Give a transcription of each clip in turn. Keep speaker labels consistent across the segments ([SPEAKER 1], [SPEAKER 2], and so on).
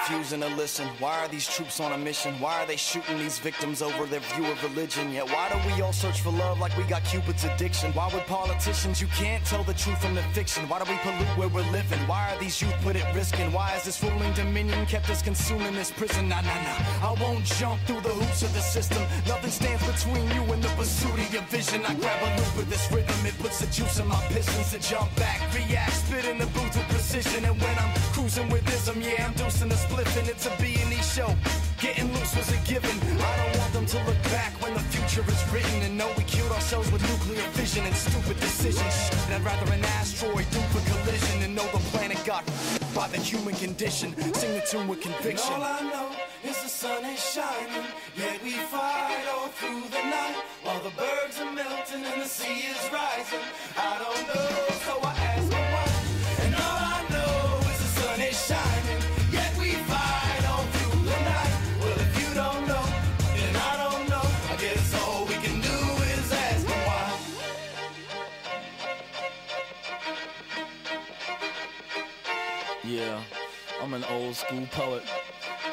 [SPEAKER 1] refusing to listen? Why are these troops on a mission? Why are they shooting these victims over their view of religion? Yet why do we all search for love like we got Cupid's addiction? Why would politicians, you can't tell the truth from the fiction? Why do we pollute where we're living? Why are these youth put at risk? And why is this ruling dominion kept us consuming this prison? Nah, nah, nah. I won't jump through the hoops of the system. Nothing stands between you and the pursuit of your vision. I grab a loop with this rhythm, it puts the juice in my pistons to jump back, react, spit in the booth with precision. And when I'm cruising with ism, yeah, I'm dosing a spliff and it's a B&E show. Getting loose was a given. I don't want them to look back when the future is written and know we killed ourselves with nuclear fission and stupid decisions. And I'd rather an asteroid do a collision and know the planet got by the human condition. Sing the tune with conviction.
[SPEAKER 2] all I know is the sun is shining, yet we fight all through the night while the bergs are melting and the sea is rising. I don't know, so I ask
[SPEAKER 1] An old school poet.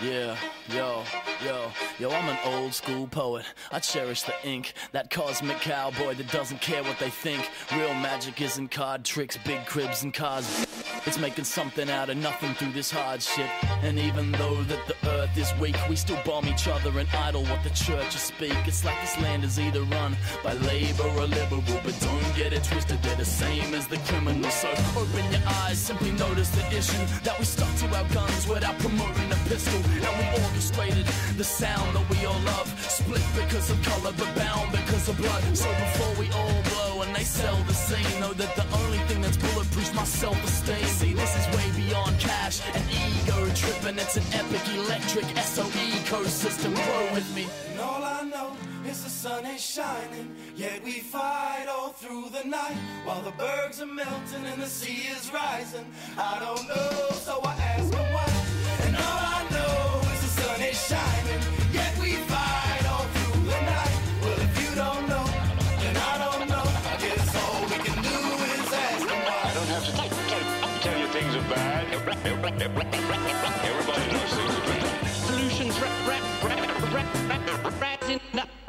[SPEAKER 1] Yeah, yo, yo, yo, I'm an old school poet. I cherish the ink, that cosmic cowboy that doesn't care what they think. Real magic isn't card tricks, big cribs and cars. It's making something out of nothing through this hardship. And even though that the earth is weak, we still bomb each other and idle what the churches speak. It's like this land is either run by labor or liberal, but don't get it twisted, they're the same as the criminals. So open your eyes, simply notice the issue that we stuck to our guns without promoting a pistol. And we orchestrated the sound that we all love, split because of color, but bound because of blood. So before we all blow and they sell the scene, know that the only thing that's bulletproof's my self-esteem. See, this is way beyond cash and ego tripping. It's an epic electric SO ecosystem. Grow with me.
[SPEAKER 2] And all I know is the sun is shining, yet we fight all through the night while the bergs are melting and the sea is rising. I don't know, so I ask my
[SPEAKER 3] Everybody knows things are.
[SPEAKER 4] Solutions rap, rap, rap, rap, rap, rap, in the,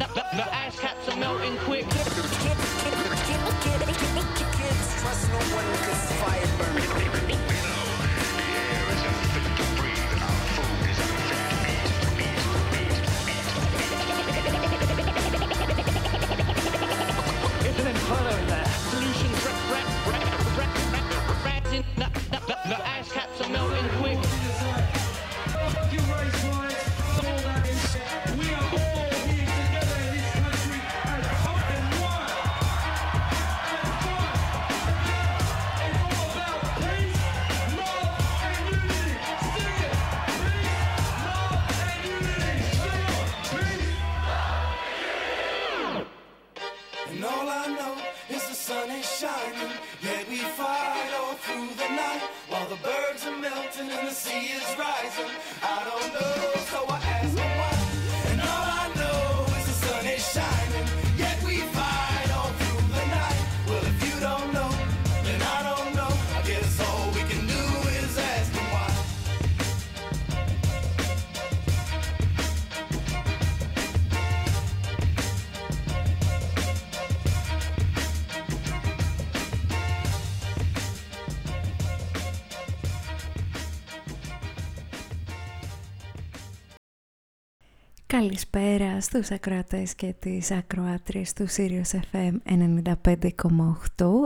[SPEAKER 5] Καλησπέρα στους ακροατές και τις ακροάτριες του Sirius FM 95,8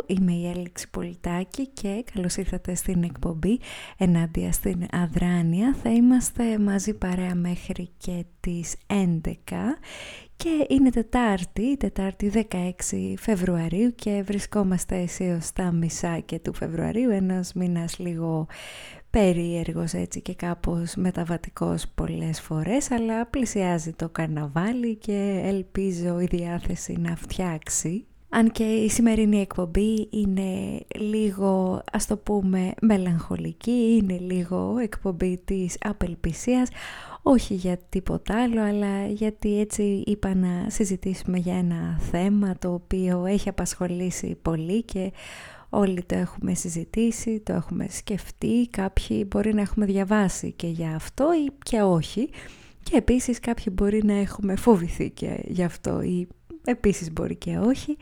[SPEAKER 5] Είμαι η Έλεξη Πολιτάκη και καλώς ήρθατε στην εκπομπή ενάντια στην Αδράνεια. Θα είμαστε μαζί παρέα μέχρι και τις 11 και είναι Τετάρτη, Τετάρτη 16 Φεβρουαρίου και βρισκόμαστε αισίως στα μισάκια του Φεβρουαρίου ένας μήνας λίγο περίεργος έτσι και κάπως μεταβατικός πολλές φορές αλλά πλησιάζει το καρναβάλι και ελπίζω η διάθεση να φτιάξει. Αν και η σημερινή εκπομπή είναι λίγο ας το πούμε μελαγχολική, είναι λίγο εκπομπή της απελπισίας όχι για τίποτα άλλο, αλλά γιατί έτσι είπα να συζητήσουμε για ένα θέμα το οποίο έχει απασχολήσει πολύ και όλοι το έχουμε συζητήσει, το έχουμε σκεφτεί, κάποιοι μπορεί να έχουμε διαβάσει και για αυτό ή και όχι. Και επίσης κάποιοι μπορεί να έχουμε φοβηθεί και γι' αυτό ή επίσης μπορεί και όχι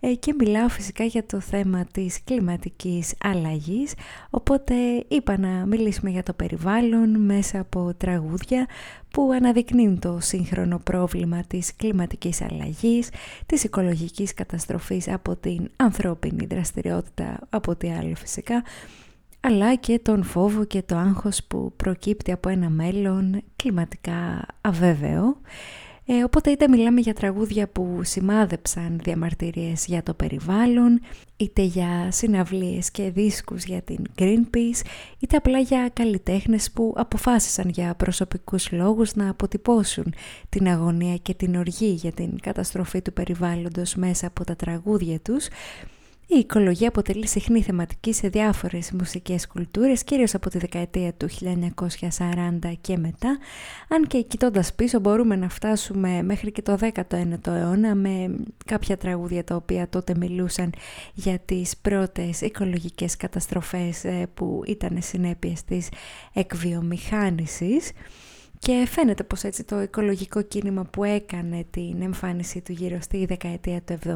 [SPEAKER 5] ε, και μιλάω φυσικά για το θέμα της κλιματικής αλλαγής οπότε είπα να μιλήσουμε για το περιβάλλον μέσα από τραγούδια που αναδεικνύουν το σύγχρονο πρόβλημα της κλιματικής αλλαγής, της οικολογικής καταστροφής από την ανθρώπινη δραστηριότητα, από τι άλλο φυσικά, αλλά και τον φόβο και το άγχος που προκύπτει από ένα μέλλον κλιματικά αβέβαιο. Ε, οπότε είτε μιλάμε για τραγούδια που σημάδεψαν διαμαρτυρίες για το περιβάλλον, είτε για συναυλίες και δίσκους για την Greenpeace, είτε απλά για καλλιτέχνες που αποφάσισαν για προσωπικούς λόγους να αποτυπώσουν την αγωνία και την οργή για την καταστροφή του περιβάλλοντος μέσα από τα τραγούδια τους, η οικολογία αποτελεί συχνή θεματική σε διάφορες μουσικές κουλτούρες, κυρίως από τη δεκαετία του 1940 και μετά, αν και κοιτώντας πίσω μπορούμε να φτάσουμε μέχρι και το 19ο αιώνα με κάποια τραγούδια τα οποία τότε μιλούσαν για τις πρώτες οικολογικές καταστροφές ε, που ήταν συνέπειες της εκβιομηχάνησης. Και φαίνεται πως έτσι το οικολογικό κίνημα που έκανε την εμφάνιση του γύρω στη δεκαετία του 70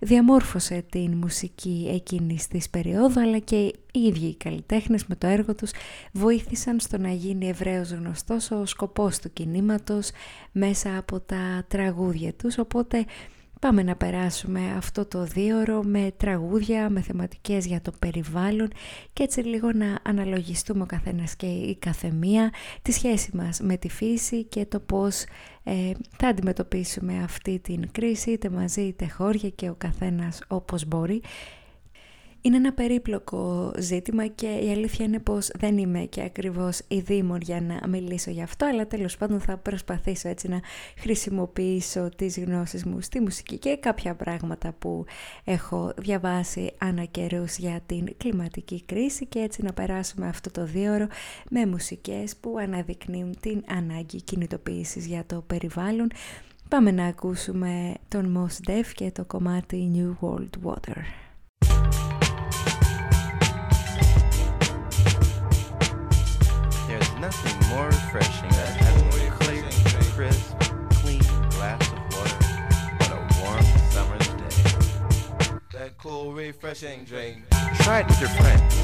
[SPEAKER 5] διαμόρφωσε την μουσική εκείνης της περίοδου αλλά και οι ίδιοι οι καλλιτέχνες με το έργο τους βοήθησαν στο να γίνει ευρέως γνωστός ο σκοπός του κινήματος μέσα από τα τραγούδια τους. Οπότε Πάμε να περάσουμε αυτό το δίωρο με τραγούδια, με θεματικές για το περιβάλλον και έτσι λίγο να αναλογιστούμε ο καθένας και η καθεμία τη σχέση μας με τη φύση και το πώς ε, θα αντιμετωπίσουμε αυτή την κρίση είτε μαζί είτε χώρια και ο καθένας όπως μπορεί είναι ένα περίπλοκο ζήτημα και η αλήθεια είναι πως δεν είμαι και ακριβώς η Δήμορ για να μιλήσω γι' αυτό, αλλά τέλος πάντων θα προσπαθήσω έτσι να χρησιμοποιήσω τις γνώσεις μου στη μουσική και κάποια πράγματα που έχω διαβάσει ανά καιρούς για την κλιματική κρίση και έτσι να περάσουμε αυτό το δίωρο με μουσικές που αναδεικνύουν την ανάγκη κινητοποίησης για το περιβάλλον. Πάμε να ακούσουμε τον Mos Def και το κομμάτι New World Water.
[SPEAKER 6] Refreshing a clear, crisp, clean glass of water on a warm summer's day.
[SPEAKER 7] That cool, refreshing drink.
[SPEAKER 6] Try it with your friends.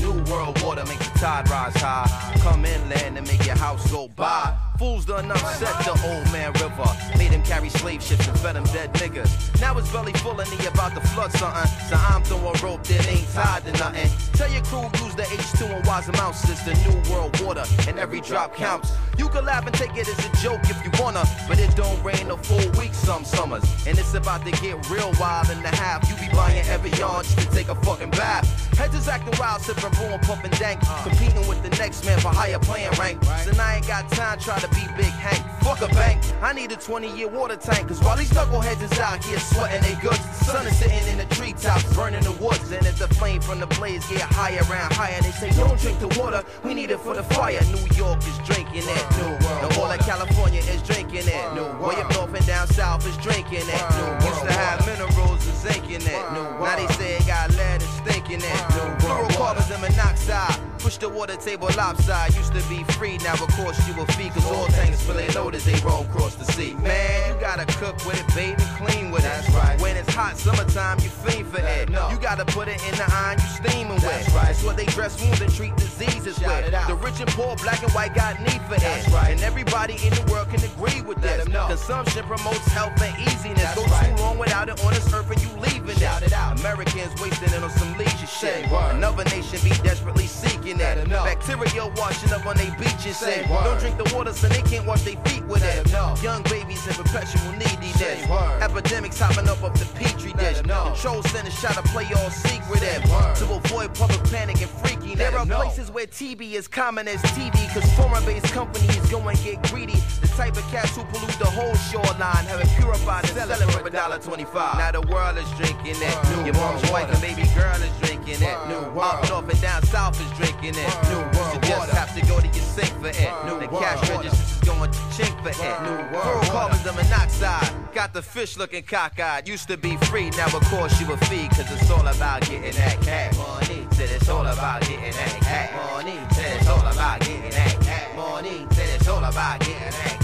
[SPEAKER 7] New world water make the tide rise high. Come inland and make your house go by. Fools done upset the old man river. Made him carry slave ships and fed him dead niggas. Now his belly full and he about to flood something. So I'm throwing rope that ain't tied to nothing. Tell your crew use the H2 and wise amounts. It's the new world water and every drop counts. You can laugh and take it as a joke if you wanna, but it don't rain a full week some summers. And it's about to get real wild in the half. You be buying every yarn just to take a fucking bath. Heads is acting wild, sipping brewing, pumping dank. Competing with the next man for higher playing rank. So I ain't got time try to be Big Hank. Fuck a bank. I need a 20 year water tank. Cause while these knuckleheads is out here sweating they goods, the sun is sitting in the treetops, burning the woods. And as the flame from the blaze get higher and higher, they say, don't drink the water, we need it for the fire. New York is drinking it. New World. And all of California is drinking it. New Way up north and down south is drinking it. New Used to have minerals and zinc in it. Now they say it got lead and stink in it. Fluorocarbons and monoxide. Push the water table lopside. Used to be free, now of course you will fee. Cause all tanks fill their load as they roll across the sea. Man, you gotta cook with it, baby, clean with
[SPEAKER 8] That's
[SPEAKER 7] it.
[SPEAKER 8] right.
[SPEAKER 7] When it's hot summertime, you fiend for it.
[SPEAKER 8] No.
[SPEAKER 7] You gotta put it in the iron you steaming
[SPEAKER 8] That's
[SPEAKER 7] with.
[SPEAKER 8] right.
[SPEAKER 7] It's what they dress wounds and treat diseases
[SPEAKER 8] Shout
[SPEAKER 7] with. The rich and poor, black and white got need for
[SPEAKER 8] That's
[SPEAKER 7] it.
[SPEAKER 8] right.
[SPEAKER 7] And everybody in the world can agree with
[SPEAKER 8] Let
[SPEAKER 7] this. Consumption promotes health and easiness.
[SPEAKER 8] That's
[SPEAKER 7] Go
[SPEAKER 8] right.
[SPEAKER 7] too long without it on this earth and you leaving
[SPEAKER 8] Shout it out.
[SPEAKER 7] Americans wasting it on some leisure
[SPEAKER 8] Say
[SPEAKER 7] shit. Another nation be desperately seeking
[SPEAKER 8] 'em know.
[SPEAKER 7] Bacteria washing up on their beaches.
[SPEAKER 8] Say
[SPEAKER 7] don't drink the water so they can't wash their feet with it. Young babies in perpetual neediness.
[SPEAKER 8] Say word.
[SPEAKER 7] Epidemics hopping up up the petri dish. Control centers try to play all secret
[SPEAKER 8] word.
[SPEAKER 7] to avoid public panic and freaking.
[SPEAKER 8] Let
[SPEAKER 7] There are places where TB is common as TD, cause foreign based companies go and get greedy. The type of cats who pollute the whole shoreline, have it purified and sell it for a dollar twenty-five. Now the world is drinking it. Your mom's wife and baby girl is drinking it. Up north and down south is drinking it. You just have to go to your sink for it. The cash registers is going to chink for it. Fluorocarbons and monoxide. Got the fish looking cockeyed. Used to be free, now of course you a fee. Cause it's all about getting that cash money. Said it's all about getting that cash money. Said it's all about getting that cash money. Said it's all about getting that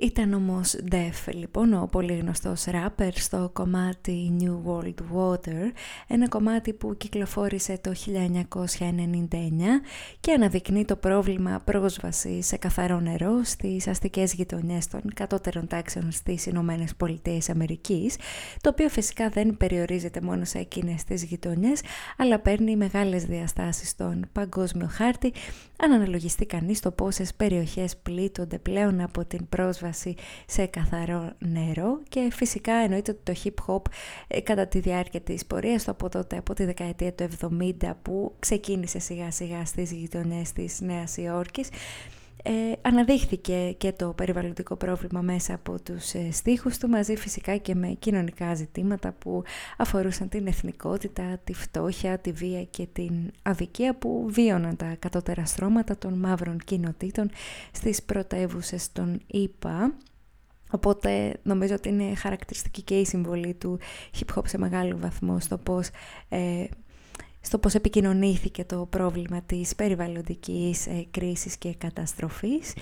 [SPEAKER 5] Ήταν όμως Def, λοιπόν, ο πολύ γνωστός ράπερ στο κομμάτι New World Water, ένα κομμάτι που κυκλοφόρησε το 1999 και αναδεικνύει το πρόβλημα πρόσβαση σε καθαρό νερό στις αστικές γειτονιές των κατώτερων τάξεων στις Ηνωμένες Πολιτείες Αμερικής, το οποίο φυσικά δεν περιορίζεται μόνο σε εκείνες τις γειτονιές, αλλά παίρνει μεγάλες διαστάσεις στον παγκόσμιο χάρτη, αν αναλογιστεί κανείς το πόσες περιοχές πλήττονται πλέον από την πρόσβαση σε καθαρό νερό και φυσικά εννοείται ότι το hip hop ε, κατά τη διάρκεια της πορείας του από τότε, από τη δεκαετία του 70 που ξεκίνησε σιγά σιγά στις γειτονιές της Νέας Υόρκης ε, αναδείχθηκε και το περιβαλλοντικό πρόβλημα μέσα από τους ε, στίχους του μαζί φυσικά και με κοινωνικά ζητήματα που αφορούσαν την εθνικότητα, τη φτώχεια, τη βία και την αδικία που βίωναν τα κατώτερα στρώματα των μαύρων κοινοτήτων στις πρωτεύουσες των ΗΠΑ. Οπότε νομίζω ότι είναι χαρακτηριστική και η συμβολή του hip hop σε μεγάλο βαθμό στο πώς ε, στο πώς επικοινωνήθηκε το πρόβλημα της περιβαλλοντικής ε, κρίσης και καταστροφής.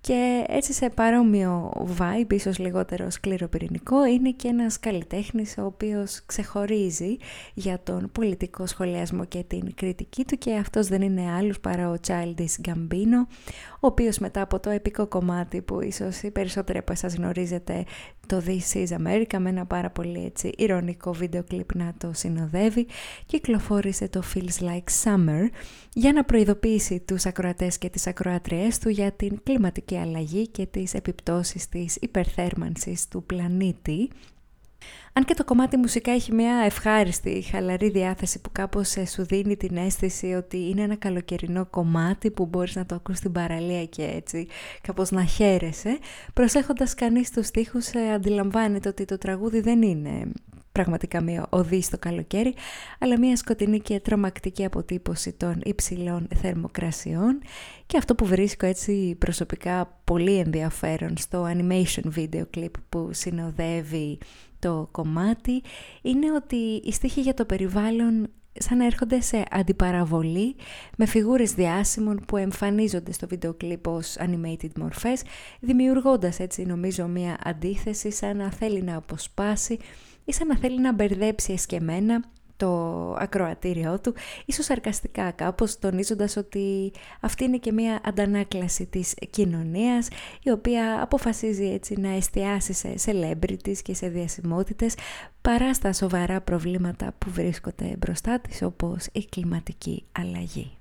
[SPEAKER 5] Και έτσι σε παρόμοιο vibe, ίσως λιγότερο σκληροπυρηνικό, είναι και ένας καλλιτέχνης ο οποίος ξεχωρίζει για τον πολιτικό σχολιασμό και την κριτική του και αυτός δεν είναι άλλος παρά ο Childish Gambino, ο οποίος μετά από το επικό κομμάτι που ίσως οι περισσότεροι από εσάς γνωρίζετε το This is America με ένα πάρα πολύ έτσι ηρωνικό βίντεο κλιπ να το συνοδεύει. Κυκλοφόρησε το Feels Like Summer για να προειδοποιήσει τους ακροατές και τις ακροατριές του για την κλιματική αλλαγή και τις επιπτώσεις της υπερθέρμανσης του πλανήτη αν και το κομμάτι μουσικά έχει μια ευχάριστη, χαλαρή διάθεση που κάπως ε, σου δίνει την αίσθηση ότι είναι ένα καλοκαιρινό κομμάτι που μπορείς να το ακούς στην παραλία και έτσι κάπως να χαίρεσαι, προσέχοντας κανείς τους στίχους ε, αντιλαμβάνεται ότι το τραγούδι δεν είναι πραγματικά μια οδή στο καλοκαίρι, αλλά μια σκοτεινή και τρομακτική αποτύπωση των υψηλών θερμοκρασιών και αυτό που βρίσκω έτσι προσωπικά πολύ ενδιαφέρον στο animation video clip που συνοδεύει το κομμάτι είναι ότι οι στίχοι για το περιβάλλον σαν να έρχονται σε αντιπαραβολή με φιγούρες διάσημων που εμφανίζονται στο βίντεο κλιπ ως animated μορφές, δημιουργώντας έτσι νομίζω μια αντίθεση σαν να θέλει να αποσπάσει ή σαν να θέλει να μπερδέψει εσκεμένα το ακροατήριό του, ίσως σαρκαστικά κάπως, τονίζοντας ότι αυτή είναι και μια αντανάκλαση της κοινωνίας, η οποία αποφασίζει έτσι να εστιάσει σε celebrities και σε διασημότητες, παρά στα σοβαρά προβλήματα που βρίσκονται μπροστά της, όπως η κλιματική αλλαγή.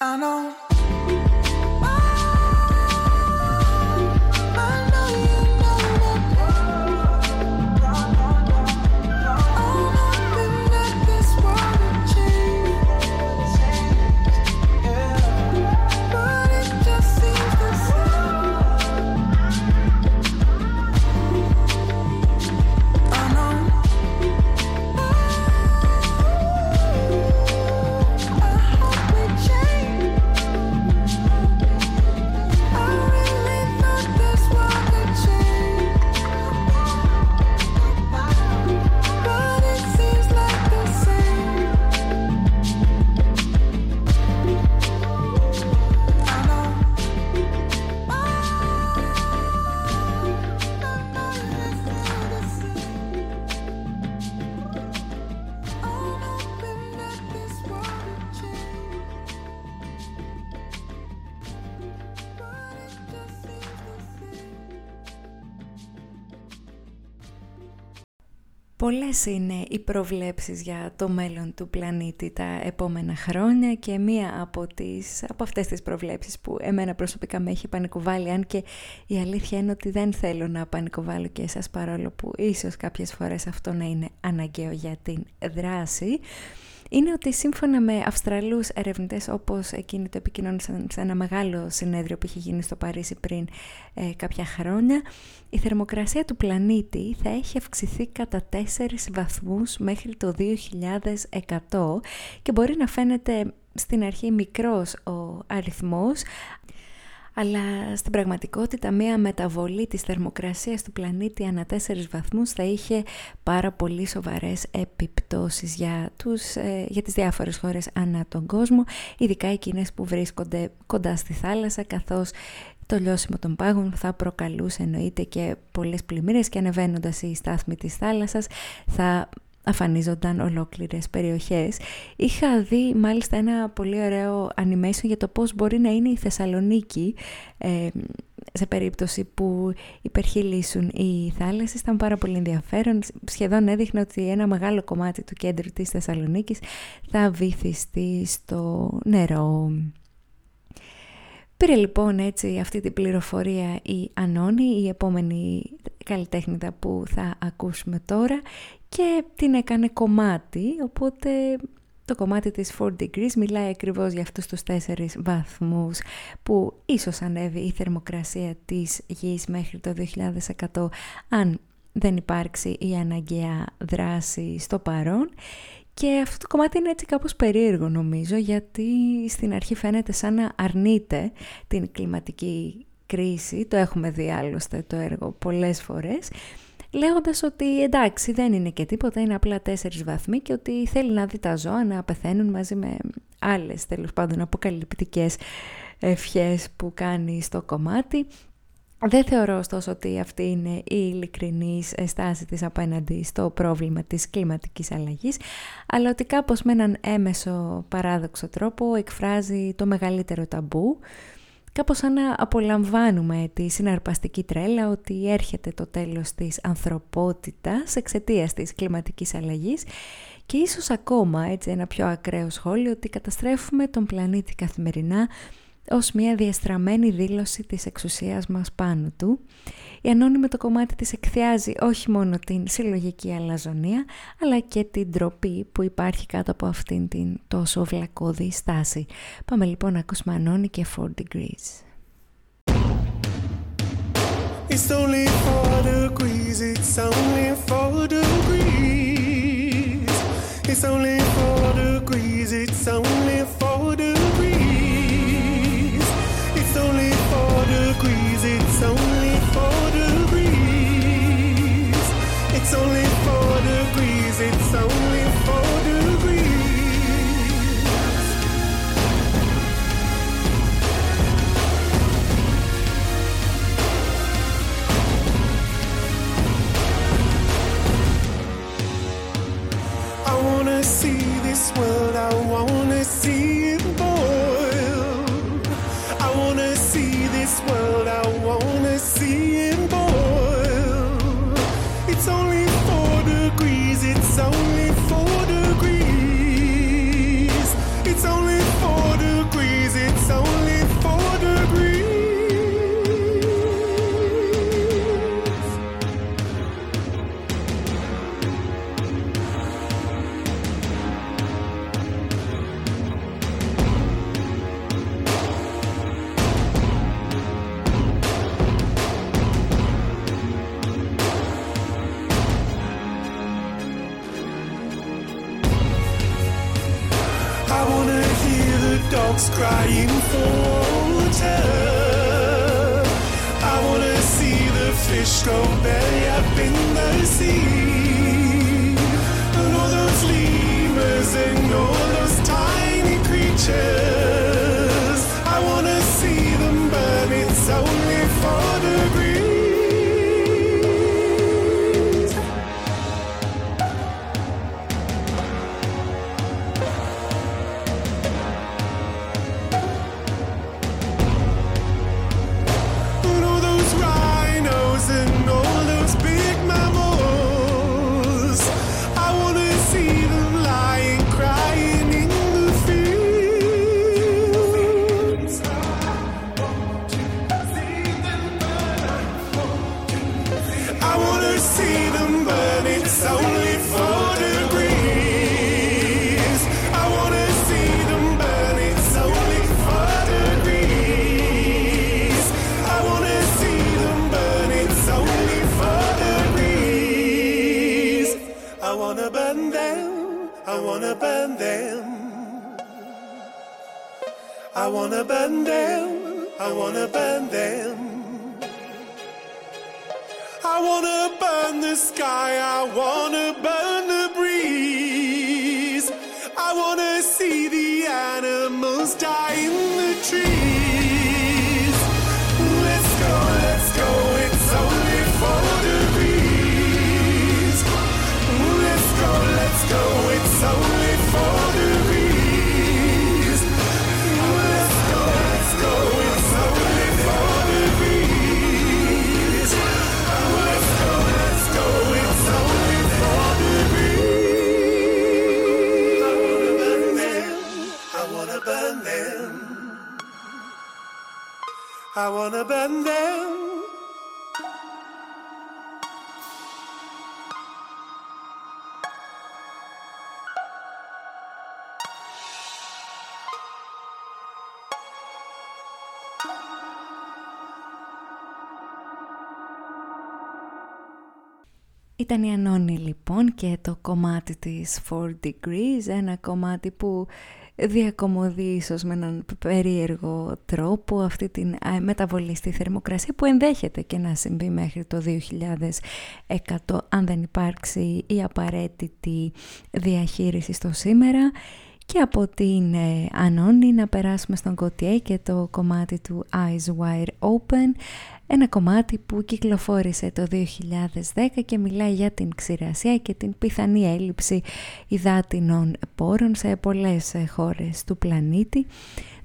[SPEAKER 9] I know.
[SPEAKER 5] Πολλές είναι οι προβλέψεις για το μέλλον του πλανήτη τα επόμενα χρόνια και μία από, τις, από αυτές τις προβλέψεις που εμένα προσωπικά με έχει πανικοβάλει αν και η αλήθεια είναι ότι δεν θέλω να πανικοβάλω και εσάς παρόλο που ίσως κάποιες φορές αυτό να είναι αναγκαίο για την δράση είναι ότι σύμφωνα με Αυστραλούς ερευνητές όπως εκείνοι το επικοινώνησαν σε ένα μεγάλο συνέδριο που είχε γίνει στο Παρίσι πριν ε, κάποια χρόνια, η θερμοκρασία του πλανήτη θα έχει αυξηθεί κατά 4 βαθμούς μέχρι το 2100 και μπορεί να φαίνεται στην αρχή μικρός ο αριθμός, αλλά στην πραγματικότητα μία μεταβολή της θερμοκρασίας του πλανήτη ανά 4 βαθμούς θα είχε πάρα πολύ σοβαρές επιπτώσεις για, τους, ε, για τις διάφορες χώρες ανά τον κόσμο, ειδικά εκείνες που βρίσκονται κοντά στη θάλασσα, καθώς το λιώσιμο των πάγων θα προκαλούσε εννοείται και πολλές πλημμύρες και ανεβαίνοντας η στάθμη της θάλασσας θα αφανίζονταν ολόκληρες περιοχές. Είχα δει μάλιστα ένα πολύ ωραίο animation για το πώς μπορεί να είναι η Θεσσαλονίκη ε, σε περίπτωση που υπερχειλήσουν οι θάλασσες. Ήταν πάρα πολύ ενδιαφέρον. Σχεδόν έδειχνε ότι ένα μεγάλο κομμάτι του κέντρου της Θεσσαλονίκης θα βυθιστεί στο νερό. Πήρε λοιπόν έτσι αυτή την πληροφορία η Ανώνη, η επόμενη καλλιτέχνητα που θα ακούσουμε τώρα και την έκανε κομμάτι, οπότε το κομμάτι της 4 degrees μιλάει ακριβώς για αυτούς τους 4 βαθμούς που ίσως ανέβει η θερμοκρασία της γης μέχρι το 2100 αν δεν υπάρξει η αναγκαία δράση στο παρόν. Και αυτό το κομμάτι είναι έτσι κάπως περίεργο νομίζω γιατί στην αρχή φαίνεται σαν να αρνείται την κλιματική κρίση, το έχουμε δει άλλωστε το έργο πολλές φορές λέγοντας ότι εντάξει δεν είναι και τίποτα, είναι απλά τέσσερις βαθμοί και ότι θέλει να δει τα ζώα να πεθαίνουν μαζί με άλλες τέλος πάντων αποκαλυπτικές ευχές που κάνει στο κομμάτι. Δεν θεωρώ ωστόσο ότι αυτή είναι η ειλικρινής στάση της απέναντι στο πρόβλημα της κλιματικής αλλαγής, αλλά ότι κάπως με έναν έμεσο παράδοξο τρόπο εκφράζει το μεγαλύτερο ταμπού κάπως σαν να απολαμβάνουμε τη συναρπαστική τρέλα ότι έρχεται το τέλος της ανθρωπότητας εξαιτίας της κλιματικής αλλαγής και ίσως ακόμα έτσι ένα πιο ακραίο σχόλιο ότι καταστρέφουμε τον πλανήτη καθημερινά ως μια διαστραμμένη δήλωση της εξουσίας μας πάνω του. Η Ανώνυμη το κομμάτι της εκθιάζει όχι μόνο την συλλογική αλαζονία, αλλά και την τροπή που υπάρχει κάτω από αυτήν την τόσο βλακώδη στάση. Πάμε λοιπόν να ακούσουμε Ανώνη και 4 Degrees.
[SPEAKER 9] It's only four degrees, it's only four degrees. It's only four degrees, it's only four degrees. World, I wanna dogs crying for water. I wanna see the fish go belly up in the sea. And all those lemurs and all those tiny creatures. I wanna burn them, I wanna burn them. I wanna burn the sky, I wanna burn the I wanna burn them. I wanna burn them.
[SPEAKER 5] Ήταν η Ανώνη λοιπόν και το κομμάτι της 4 Degrees, ένα κομμάτι που διακομωδεί ίσως με έναν περίεργο τρόπο αυτή την α, μεταβολή στη θερμοκρασία που ενδέχεται και να συμβεί μέχρι το 2100 αν δεν υπάρξει η απαραίτητη διαχείριση στο σήμερα. Και από την ε, Ανώνη να περάσουμε στον Κωτιέ και το κομμάτι του Eyes Wide Open ένα κομμάτι που κυκλοφόρησε το 2010 και μιλάει για την ξηρασία και την πιθανή έλλειψη υδάτινων πόρων σε πολλές ε, χώρες του πλανήτη.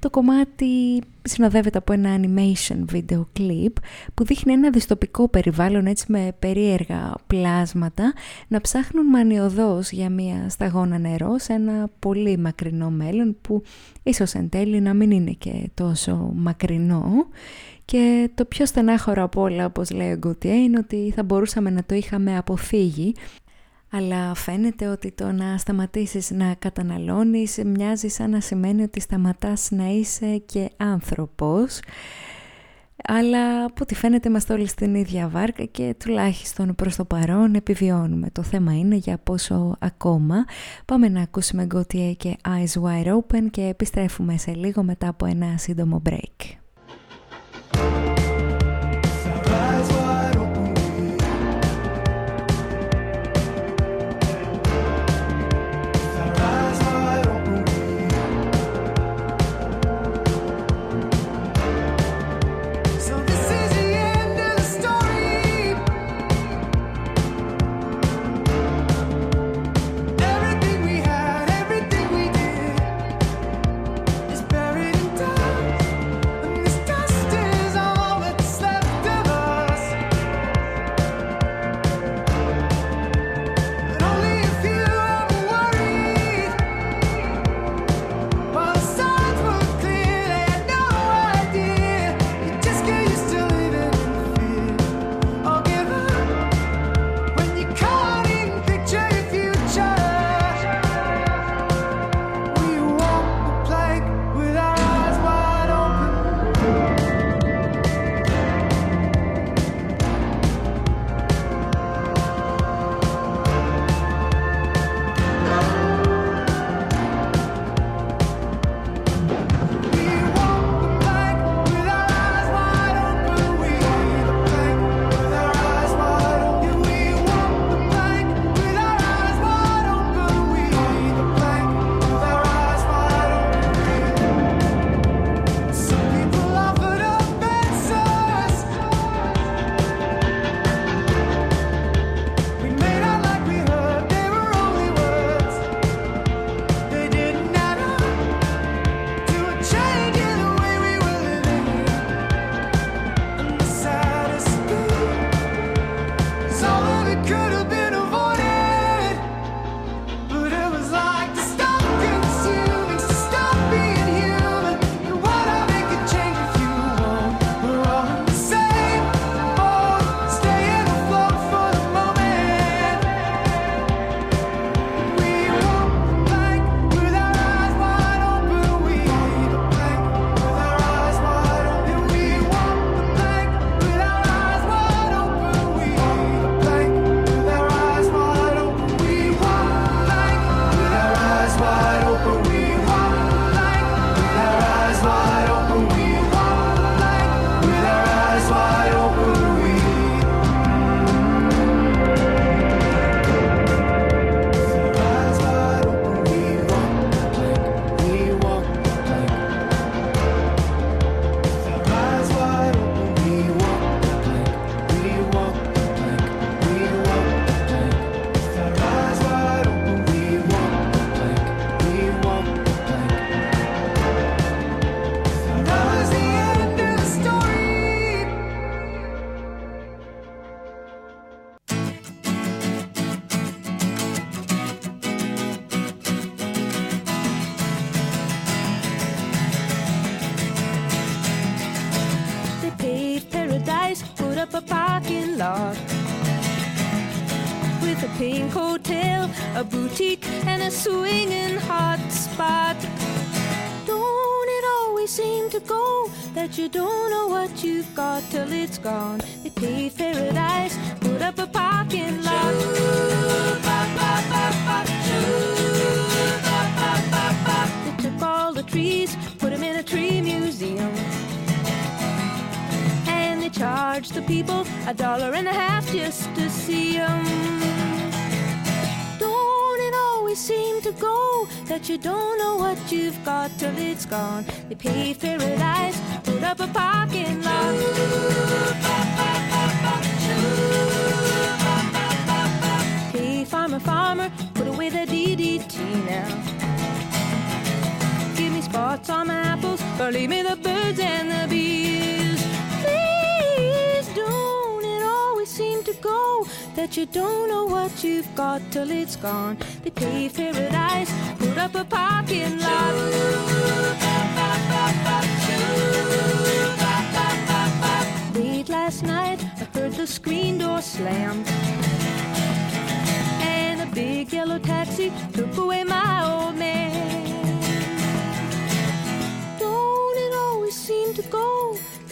[SPEAKER 5] Το κομμάτι συνοδεύεται από ένα animation video clip που δείχνει ένα δυστοπικό περιβάλλον έτσι με περίεργα πλάσματα να ψάχνουν μανιωδώς για μια σταγόνα νερό σε ένα πολύ μακρινό μέλλον που ίσως εν τέλει να μην είναι και τόσο μακρινό και το πιο στενάχωρο από όλα, όπως λέει ο Γκουτιέ, είναι ότι θα μπορούσαμε να το είχαμε αποφύγει. Αλλά φαίνεται ότι το να σταματήσεις να καταναλώνεις μοιάζει σαν να σημαίνει ότι σταματάς να είσαι και άνθρωπος. Αλλά από ό,τι φαίνεται είμαστε όλοι στην ίδια βάρκα και τουλάχιστον προς το παρόν επιβιώνουμε. Το θέμα είναι για πόσο ακόμα. Πάμε να ακούσουμε Gautier και Eyes Wide Open και επιστρέφουμε σε λίγο μετά από ένα σύντομο break.
[SPEAKER 10] Till it's gone. They paved paradise, put up a parking lot. Late last night, I heard the screen door slam. And a big yellow taxi took away my old man. Don't it always seem to go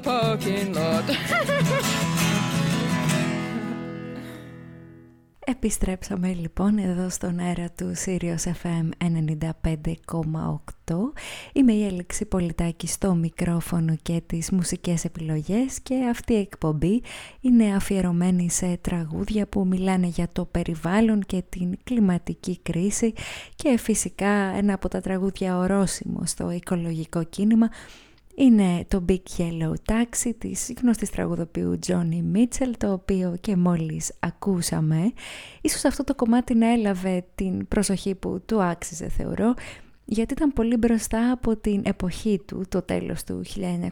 [SPEAKER 10] Put up a parking lot.
[SPEAKER 5] Επιστρέψαμε λοιπόν εδώ στον αέρα του Sirius FM 95,8. Είμαι η Έλεξη Πολιτάκη στο μικρόφωνο και τις μουσικές επιλογές και αυτή η εκπομπή είναι αφιερωμένη σε τραγούδια που μιλάνε για το περιβάλλον και την κλιματική κρίση και φυσικά ένα από τα τραγούδια ορόσημο στο οικολογικό κίνημα είναι το Big Yellow Taxi της γνωστής τραγουδοποιού Johnny Mitchell το οποίο και μόλις ακούσαμε ίσως αυτό το κομμάτι να έλαβε την προσοχή που του άξιζε θεωρώ γιατί ήταν πολύ μπροστά από την εποχή του, το τέλος του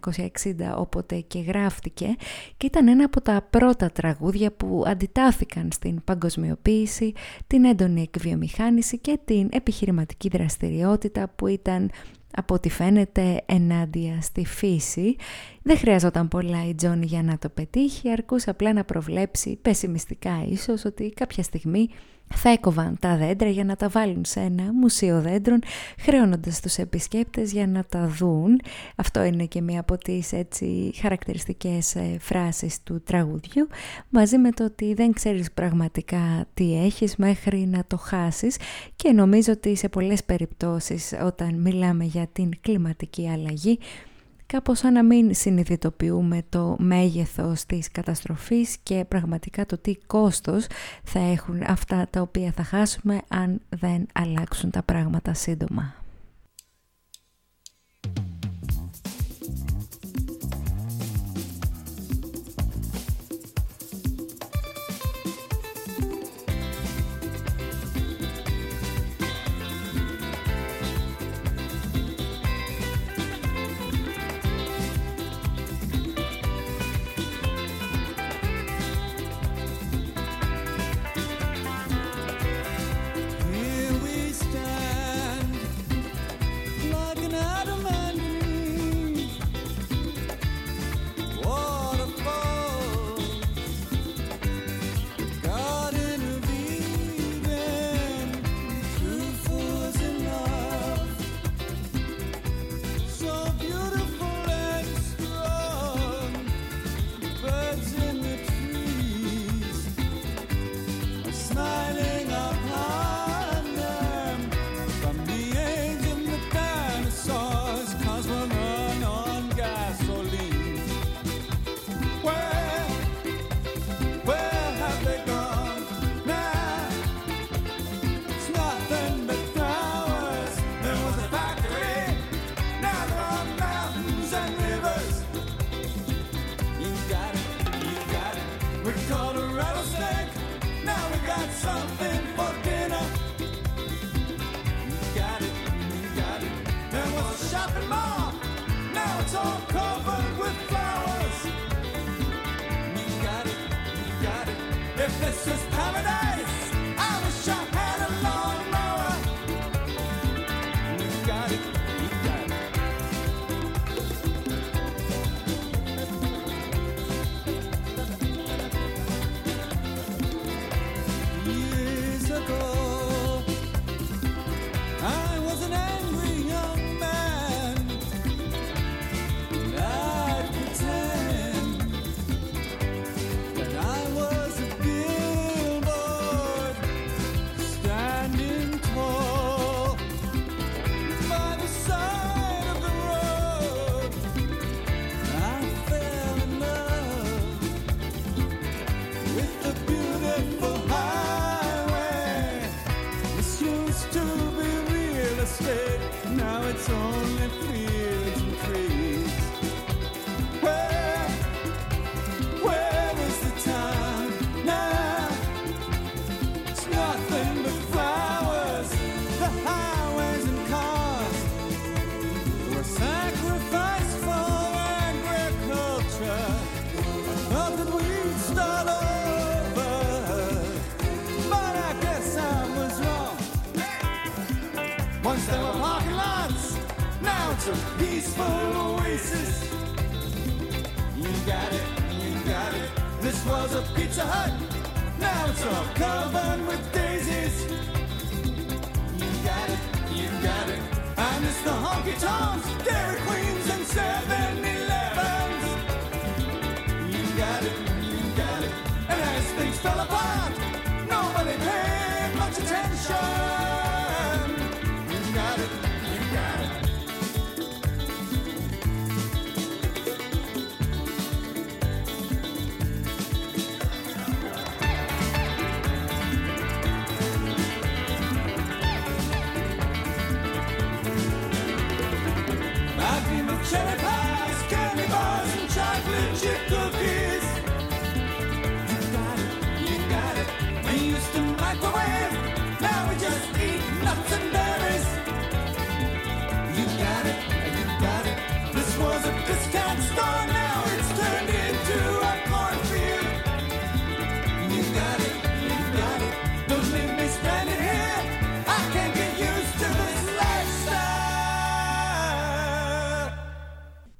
[SPEAKER 5] 1960 όποτε και γράφτηκε και ήταν ένα από τα πρώτα τραγούδια που αντιτάθηκαν στην παγκοσμιοποίηση, την έντονη εκβιομηχάνηση και την επιχειρηματική δραστηριότητα που ήταν από ό,τι φαίνεται ενάντια στη φύση. Δεν χρειαζόταν πολλά η Τζόνι για να το πετύχει, αρκούσε απλά να προβλέψει πεσημιστικά ίσως ότι κάποια στιγμή θα έκοβαν τα δέντρα για να τα βάλουν σε ένα μουσείο δέντρων χρεώνοντας τους επισκέπτες για να τα δουν. Αυτό είναι και μία από τις έτσι χαρακτηριστικές ε, φράσεις του τραγουδιού μαζί με το ότι δεν ξέρεις πραγματικά τι έχεις μέχρι να το χάσεις και νομίζω ότι σε πολλές περιπτώσεις όταν μιλάμε για την κλιματική αλλαγή κάπως σαν να μην συνειδητοποιούμε το μέγεθος της καταστροφής και πραγματικά το τι κόστος θα έχουν αυτά τα οποία θα χάσουμε αν δεν αλλάξουν τα πράγματα σύντομα.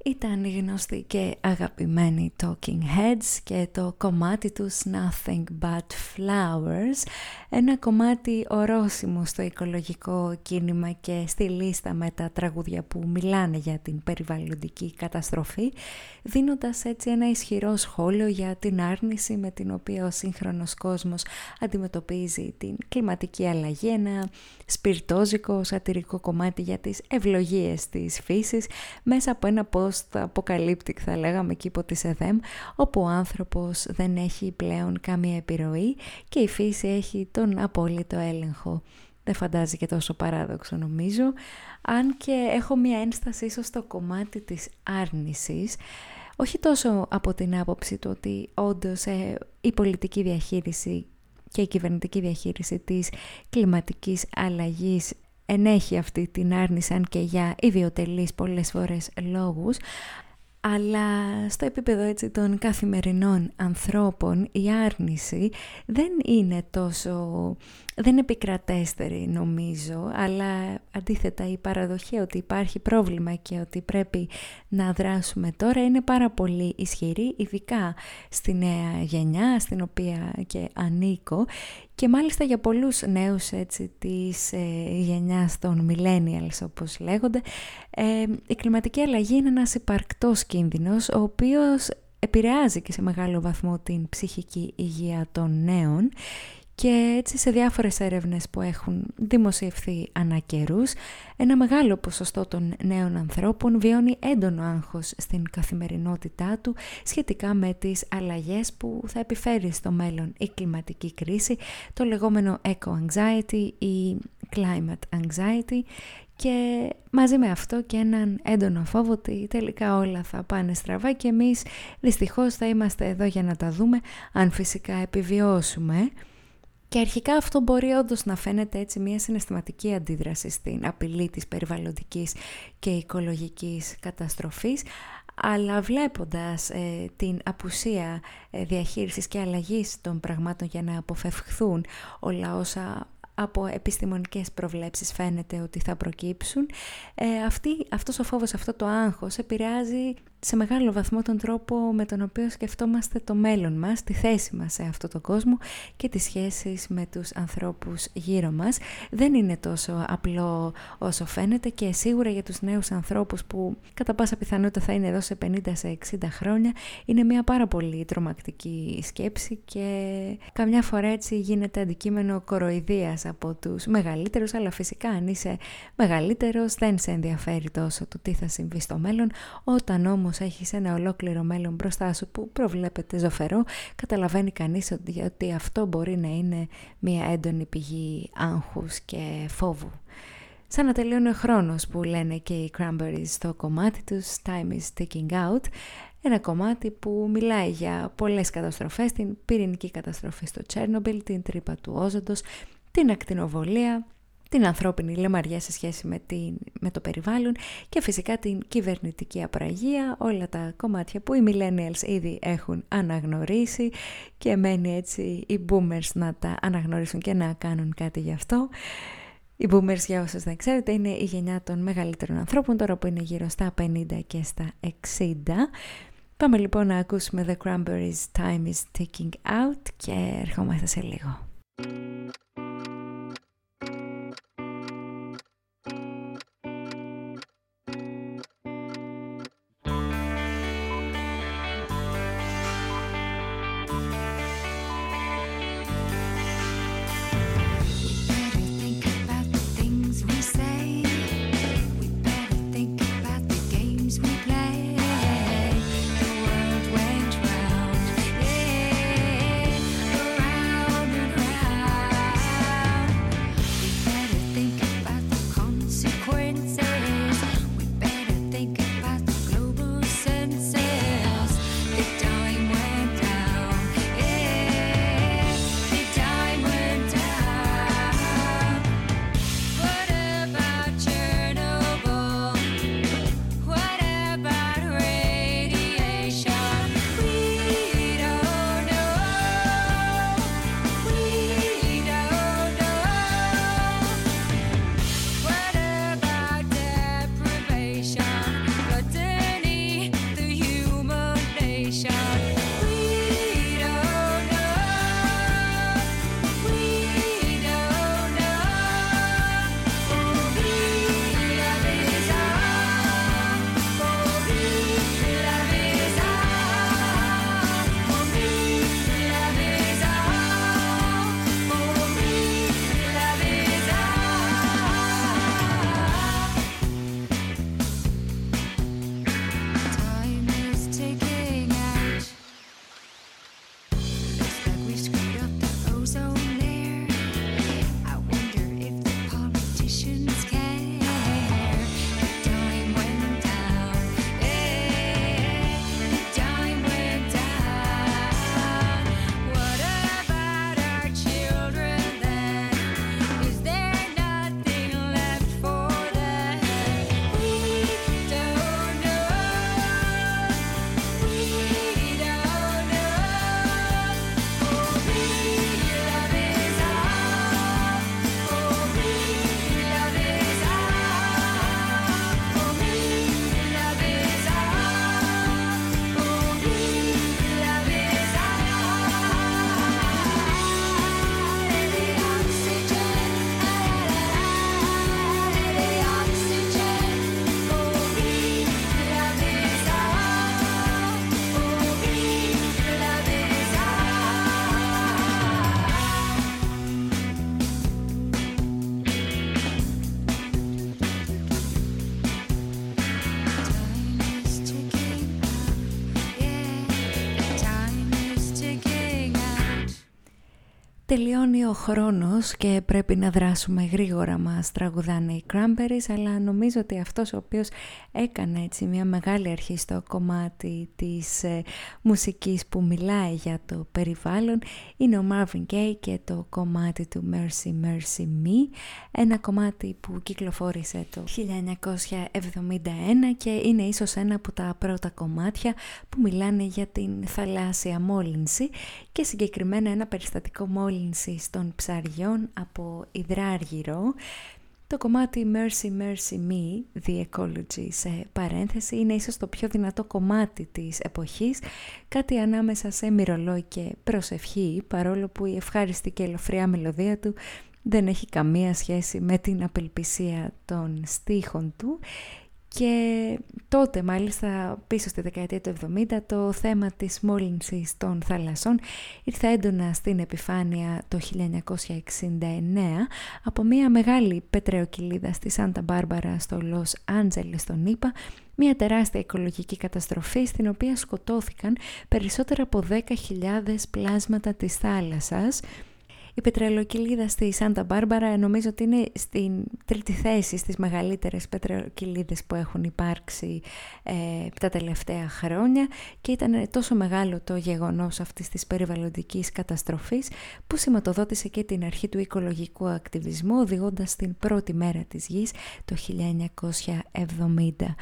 [SPEAKER 5] Ήταν γνωστοί και αγαπημένοι Talking Heads και το κομμάτι τους Nothing But Flowers. Ένα κομμάτι ορόσημο στο οικολογικό κίνημα και στη λίστα με τα τραγούδια που μιλάνε για την περιβαλλοντική καταστροφή δίνοντας έτσι ένα ισχυρό σχόλιο για την άρνηση με την οποία ο σύγχρονος κόσμος αντιμετωπίζει την κλιματική αλλαγή. Ένα σπιρτόζικο σατυρικό κομμάτι για τις ευλογίες της φύσης μέσα από ένα post-apocalyptic θα λέγαμε κήπο της ΕΔΕΜ όπου ο άνθρωπος δεν έχει πλέον καμία επιρροή και η φύση έχει τον απόλυτο έλεγχο. Δεν φαντάζει και τόσο παράδοξο νομίζω, αν και έχω μια ένσταση ίσως στο κομμάτι της άρνησης, όχι τόσο από την άποψη του ότι όντως ε, η πολιτική διαχείριση και η κυβερνητική διαχείριση της κλιματικής αλλαγής ενέχει αυτή την άρνηση αν και για ιδιωτελείς πολλές φορές λόγους αλλά στο επίπεδο έτσι των καθημερινών ανθρώπων η άρνηση δεν είναι τόσο, δεν είναι επικρατέστερη νομίζω, αλλά αντίθετα η παραδοχή ότι υπάρχει πρόβλημα και ότι πρέπει να δράσουμε τώρα είναι πάρα πολύ ισχυρή, ειδικά στη νέα γενιά, στην οποία και ανήκω και μάλιστα για πολλούς νέους έτσι, της ε, γενιάς των millennials όπως λέγονται ε, η κλιματική αλλαγή είναι ένας υπαρκτός κίνδυνος ο οποίος επηρεάζει και σε μεγάλο βαθμό την ψυχική υγεία των νέων και έτσι σε διάφορες έρευνες που έχουν δημοσιευθεί ανά καιρούς, ένα μεγάλο ποσοστό των νέων ανθρώπων βιώνει έντονο άγχος στην καθημερινότητά του σχετικά με τις αλλαγές που θα επιφέρει στο μέλλον η κλιματική κρίση, το λεγόμενο eco-anxiety ή climate anxiety. Και μαζί με αυτό και έναν έντονο φόβο ότι τελικά όλα θα πάνε στραβά και εμείς δυστυχώς θα είμαστε εδώ για να τα δούμε αν φυσικά επιβιώσουμε Και αρχικά αυτό μπορεί όντως να φαίνεται έτσι μια συναισθηματική αντίδραση στην απειλή της περιβαλλοντικής και οικολογικής καταστροφής, αλλά βλέποντας ε, την απουσία ε, διαχείρισης και αλλαγής των πραγμάτων για να αποφευχθούν όλα όσα από επιστημονικές προβλέψεις φαίνεται ότι θα προκύψουν, ε, αυτή, αυτός ο φόβος, αυτό το άγχος επηρεάζει σε μεγάλο βαθμό τον τρόπο με τον οποίο σκεφτόμαστε το μέλλον μας, τη θέση μας σε αυτό το κόσμο και τις σχέσεις με τους ανθρώπους γύρω μας. Δεν είναι τόσο απλό όσο φαίνεται και σίγουρα για τους νέους ανθρώπους που κατά πάσα πιθανότητα θα είναι εδώ σε 50 σε 60 χρόνια είναι μια πάρα πολύ τρομακτική σκέψη και καμιά φορά έτσι γίνεται αντικείμενο κοροϊδίας από τους μεγαλύτερους αλλά φυσικά αν είσαι μεγαλύτερος δεν σε ενδιαφέρει τόσο το τι θα συμβεί στο μέλλον όταν όμως όμως έχεις ένα ολόκληρο μέλλον μπροστά σου που προβλέπεται ζωφερό, καταλαβαίνει κανείς ότι, ότι αυτό μπορεί να είναι μια έντονη πηγή άγχους και φόβου. Σαν να τελειώνει ο χρόνος που λένε και οι Cranberries στο κομμάτι τους Time is Ticking Out ένα κομμάτι που μιλάει για πολλές καταστροφές, την πυρηνική καταστροφή στο Τσέρνομπιλ, την τρύπα του όζοντος, την ακτινοβολία, την ανθρώπινη λεμαριά σε σχέση με, την, με το περιβάλλον και φυσικά την κυβερνητική απραγία, όλα τα κομμάτια που οι millennials ήδη έχουν αναγνωρίσει και μένει έτσι οι boomers να τα αναγνωρίσουν και να κάνουν κάτι γι' αυτό. Οι boomers για όσους δεν ξέρετε είναι η γενιά των μεγαλύτερων ανθρώπων τώρα που είναι γύρω στα 50 και στα 60. Πάμε λοιπόν να ακούσουμε The Cranberries Time is Ticking Out και ερχόμαστε σε λίγο. Τελειώνει ο χρόνος και πρέπει να δράσουμε γρήγορα μας τραγουδάνε οι Cranberries αλλά νομίζω ότι αυτός ο οποίος έκανε έτσι μια μεγάλη αρχή στο κομμάτι της ε, μουσικής που μιλάει για το περιβάλλον είναι ο Marvin Gaye και το κομμάτι του Mercy Mercy Me ένα κομμάτι που κυκλοφόρησε το 1971 και είναι ίσως ένα από τα πρώτα κομμάτια που μιλάνε για την θαλάσσια μόλυνση και συγκεκριμένα ένα περιστατικό μόλυνσης των ψαριών από υδράργυρο. Το κομμάτι Mercy Mercy Me, The Ecology σε παρένθεση, είναι ίσως το πιο δυνατό κομμάτι της εποχής, κάτι ανάμεσα σε μυρολόι και προσευχή, παρόλο που η ευχάριστη και ελοφριά μελωδία του δεν έχει καμία σχέση με την απελπισία των στίχων του και τότε μάλιστα πίσω στη δεκαετία του 70 το θέμα της μόλυνσης των θαλασσών ήρθε έντονα στην επιφάνεια το 1969 από μια μεγάλη πετρεοκυλίδα στη Σάντα Μπάρμπαρα στο Λος Άντζελες στον ΗΠΑ μια τεράστια οικολογική καταστροφή στην οποία σκοτώθηκαν περισσότερα από 10.000 πλάσματα της θάλασσας η πετρελοκυλίδα στη Σάντα Μπάρμπαρα νομίζω ότι είναι στην τρίτη θέση στις μεγαλύτερες πετρελοκυλίδες που έχουν υπάρξει ε, τα τελευταία χρόνια και ήταν τόσο μεγάλο το γεγονός αυτής της περιβαλλοντικής καταστροφής που σηματοδότησε και την αρχή του οικολογικού ακτιβισμού οδηγώντας την πρώτη μέρα της γης το 1970.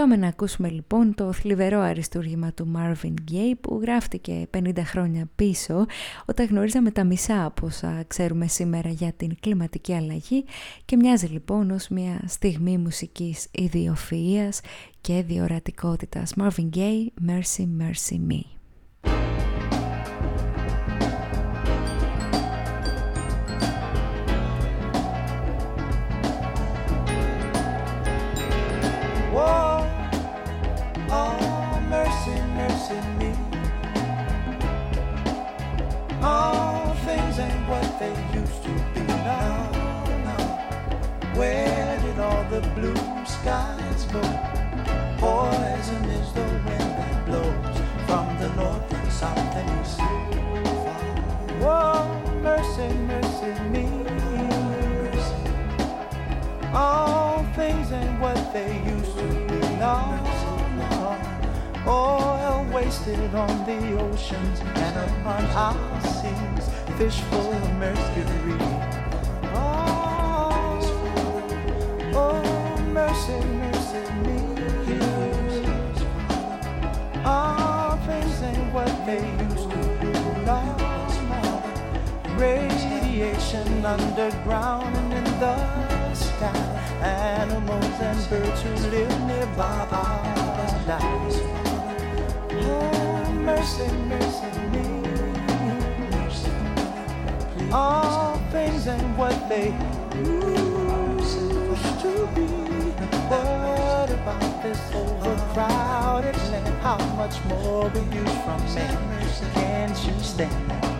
[SPEAKER 5] Πάμε να ακούσουμε λοιπόν το θλιβερό αριστούργημα του Marvin Gaye που γράφτηκε 50 χρόνια πίσω όταν γνωρίζαμε τα μισά από όσα ξέρουμε σήμερα για την κλιματική αλλαγή και μοιάζει λοιπόν ως μια στιγμή μουσικής ιδιοφυΐας και διορατικότητας. Marvin Gaye, Mercy Mercy Me.
[SPEAKER 11] Where did all the blue skies go? Poison is the wind that blows from the north and south and east. Oh, mercy, mercy me. All things ain't what they used to be. No. Oil wasted on the oceans and upon our seas, fish full of mercury. Oh, underground and in the sky. Animals and birds who live nearby are dying. Oh, mercy, mercy me. All things ain't what they to be. What about this overcrowded land? How much more will you from me? Can't you stand?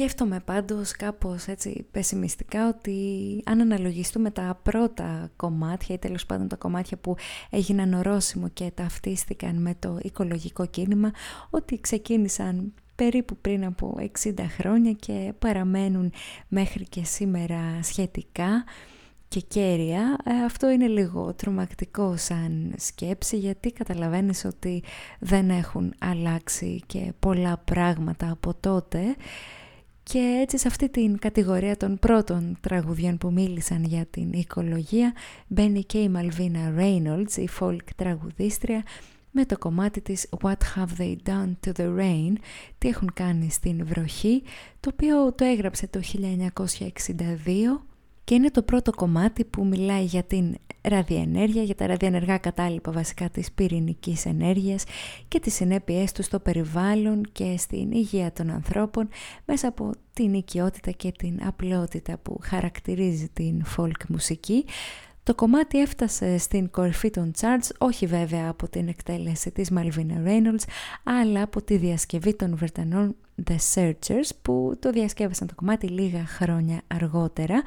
[SPEAKER 5] Σκέφτομαι πάντως κάπως έτσι πεσημιστικά ότι αν αναλογιστούμε τα πρώτα κομμάτια ή τέλος πάντων τα κομμάτια που έγιναν ορόσημο και ταυτίστηκαν με το οικολογικό κίνημα ότι ξεκίνησαν περίπου πριν από 60 χρόνια και παραμένουν μέχρι και σήμερα σχετικά και κέρια. Ε, αυτό είναι λίγο τρομακτικό σαν σκέψη γιατί καταλαβαίνεις ότι δεν έχουν αλλάξει και πολλά πράγματα από τότε και έτσι σε αυτή την κατηγορία των πρώτων τραγουδιών που μίλησαν για την οικολογία μπαίνει και η Μαλβίνα Reynolds, η folk τραγουδίστρια με το κομμάτι της What Have They Done to the Rain, τι έχουν κάνει στην βροχή, το οποίο το έγραψε το 1962 και είναι το πρώτο κομμάτι που μιλάει για την ραδιενέργεια, για τα ραδιενεργά κατάλοιπα βασικά της πυρηνικής ενέργειας και τις συνέπειές τους στο περιβάλλον και στην υγεία των ανθρώπων μέσα από την οικειότητα και την απλότητα που χαρακτηρίζει την folk μουσική. Το κομμάτι έφτασε στην κορυφή των charts, όχι βέβαια από την εκτέλεση της Malvina Reynolds, αλλά από τη διασκευή των Βρετανών The Searchers που το διασκεύασαν το κομμάτι λίγα χρόνια αργότερα.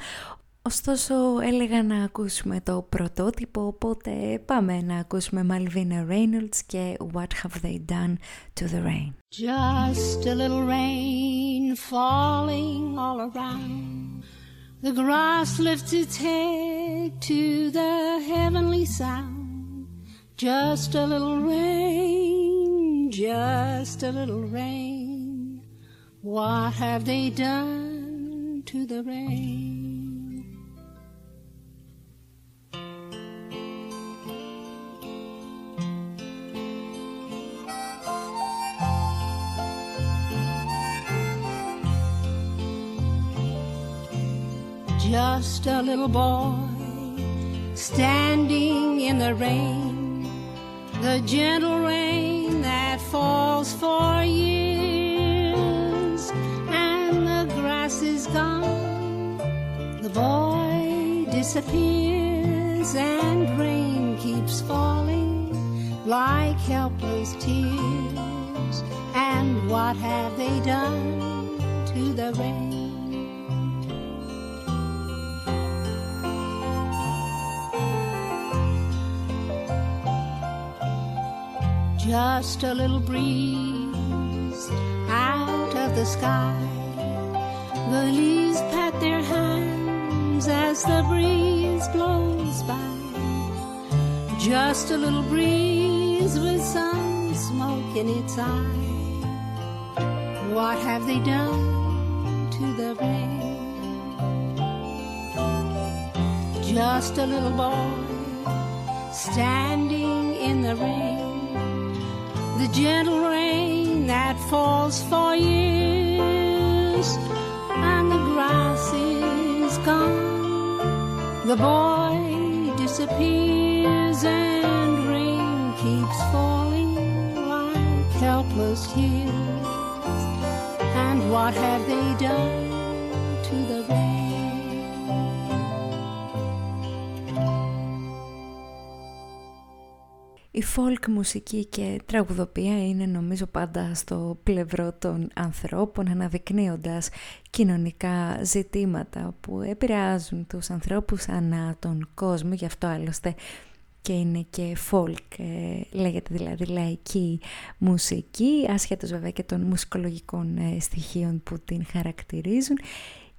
[SPEAKER 5] Ωστόσο έλεγα να ακούσουμε το πρωτότυπο, οπότε πάμε να ακούσουμε Malvina Reynolds και What Have They Done to the Rain.
[SPEAKER 12] Just a little rain falling all around. The grass lifts its head to the heavenly sound. Just a little rain, just a little rain. What have they done to the rain? Just a little boy standing in the rain, the gentle rain that falls for years, and the grass is gone. The boy disappears, and rain keeps falling like helpless tears. And what have they done to the rain? Just a little breeze out of the sky. The leaves pat their hands as the breeze blows by. Just a little breeze with some smoke in its eye. What have they done to the rain? Just a little boy standing in the rain the gentle rain that falls for years, and the grass is gone. The boy disappears, and rain keeps falling like helpless tears. And what have they done
[SPEAKER 5] Η folk μουσική και τραγουδοπία είναι νομίζω πάντα στο πλευρό των ανθρώπων αναδεικνύοντας κοινωνικά ζητήματα που επηρεάζουν τους ανθρώπους ανά τον κόσμο, γι' αυτό άλλωστε και είναι και folk, ε, λέγεται δηλαδή λαϊκή μουσική, ασχέτως βέβαια και των μουσικολογικών ε, στοιχείων που την χαρακτηρίζουν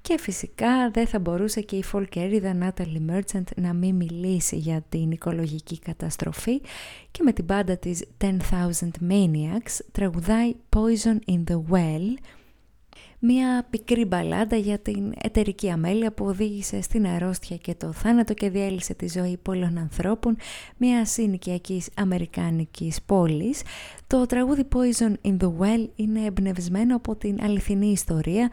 [SPEAKER 5] και φυσικά δεν θα μπορούσε και η φολκέριδα Natalie Merchant να μην μιλήσει για την οικολογική καταστροφή και με την πάντα της 10,000 Maniacs τραγουδάει Poison in the Well μια πικρή μπαλάντα για την εταιρική αμέλεια που οδήγησε στην αρρώστια και το θάνατο και διέλυσε τη ζωή πολλών ανθρώπων μια συνοικιακής αμερικάνικης πόλης. Το τραγούδι Poison in the Well είναι εμπνευσμένο από την αληθινή ιστορία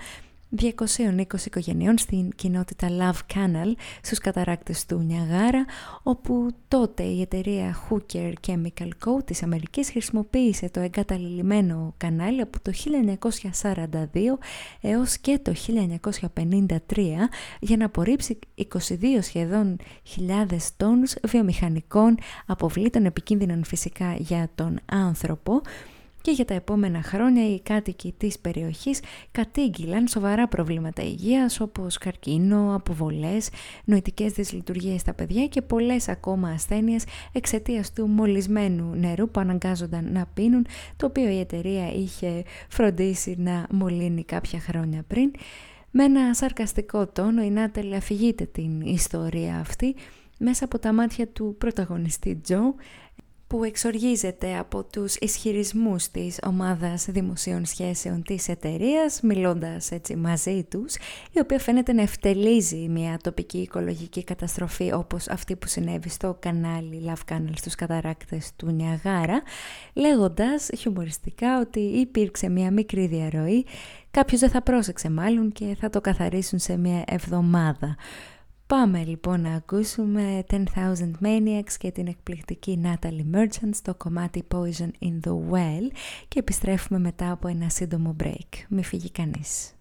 [SPEAKER 5] 220 οικογενειών στην κοινότητα Love Canal στους καταράκτες του Νιαγάρα όπου τότε η εταιρεία Hooker Chemical Co. της Αμερικής χρησιμοποίησε το εγκαταλειμμένο κανάλι από το 1942 έως και το 1953 για να απορρίψει 22 σχεδόν χιλιάδες τόνους βιομηχανικών αποβλήτων επικίνδυνων φυσικά για τον άνθρωπο
[SPEAKER 13] και για τα επόμενα χρόνια οι κάτοικοι της περιοχής κατήγγυλαν σοβαρά προβλήματα υγείας όπως καρκίνο, αποβολές, νοητικές δυσλειτουργίες στα παιδιά και πολλές ακόμα ασθένειες εξαιτίας του μολυσμένου νερού που αναγκάζονταν να πίνουν, το οποίο η εταιρεία είχε φροντίσει να μολύνει κάποια χρόνια πριν. Με ένα σαρκαστικό τόνο η Νάτελ αφηγείται την ιστορία αυτή μέσα από τα μάτια του πρωταγωνιστή Τζο που εξοργίζεται από τους ισχυρισμούς της ομάδας δημοσίων σχέσεων της εταιρείας, μιλώντας έτσι μαζί τους, η οποία φαίνεται να ευτελίζει μια τοπική οικολογική καταστροφή όπως αυτή που συνέβη στο κανάλι Love Canal στους καταράκτες του Νιαγάρα, λέγοντας χιουμοριστικά ότι υπήρξε μια μικρή διαρροή, κάποιος δεν θα πρόσεξε μάλλον και θα το καθαρίσουν σε μια εβδομάδα. Πάμε λοιπόν να ακούσουμε 10,000 Maniacs και την εκπληκτική Natalie Merchant στο κομμάτι Poison in the Well και επιστρέφουμε μετά από ένα σύντομο break. Μη φύγει κανείς.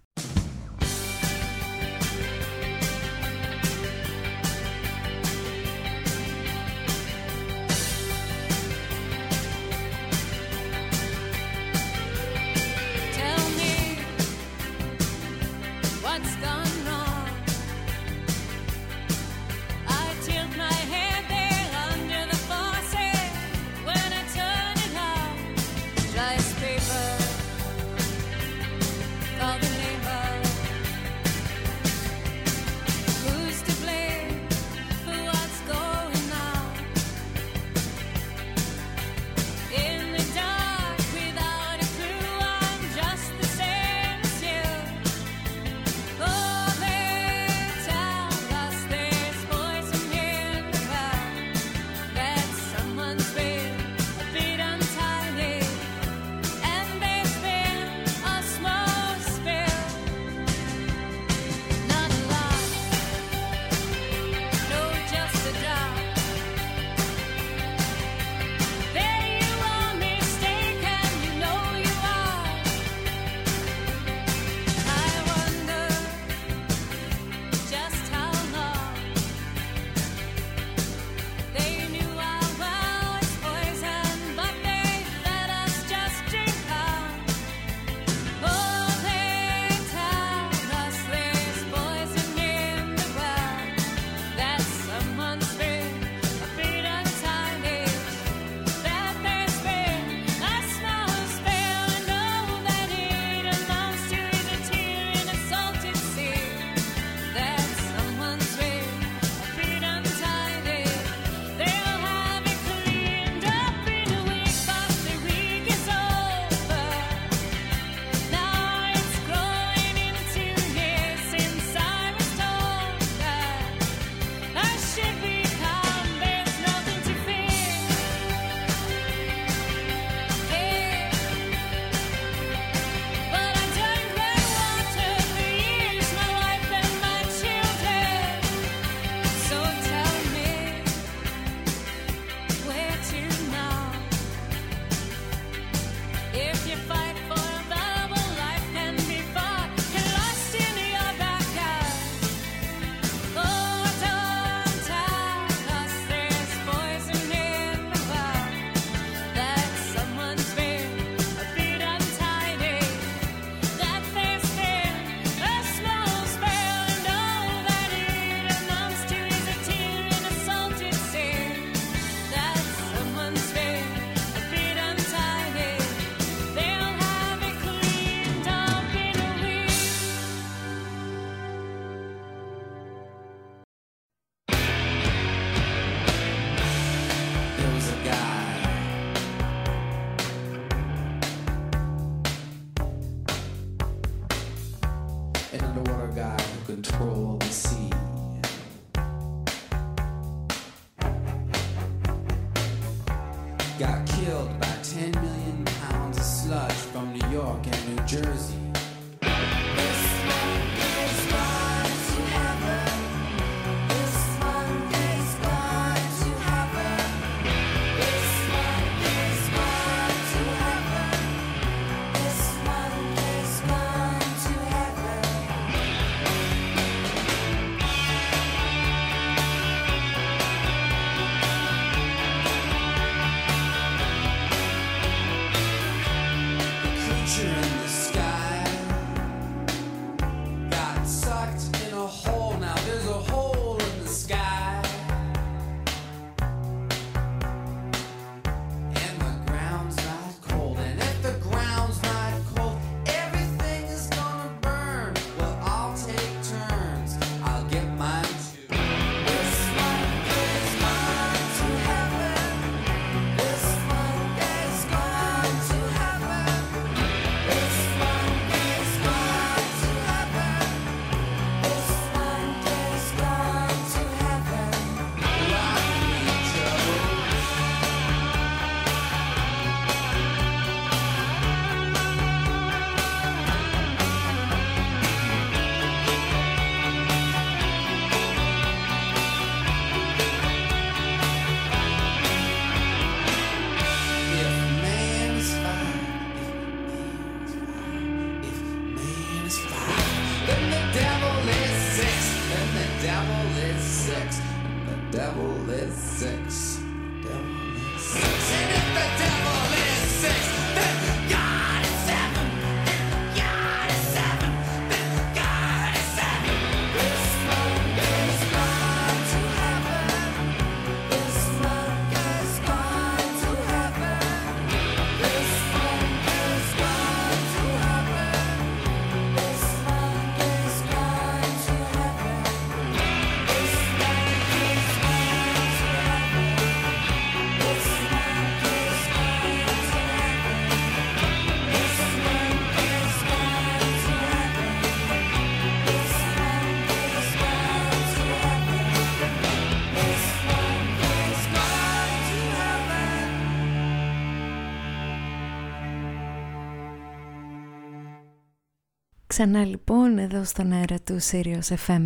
[SPEAKER 5] Ξανά λοιπόν εδώ στον αέρα του Sirius FM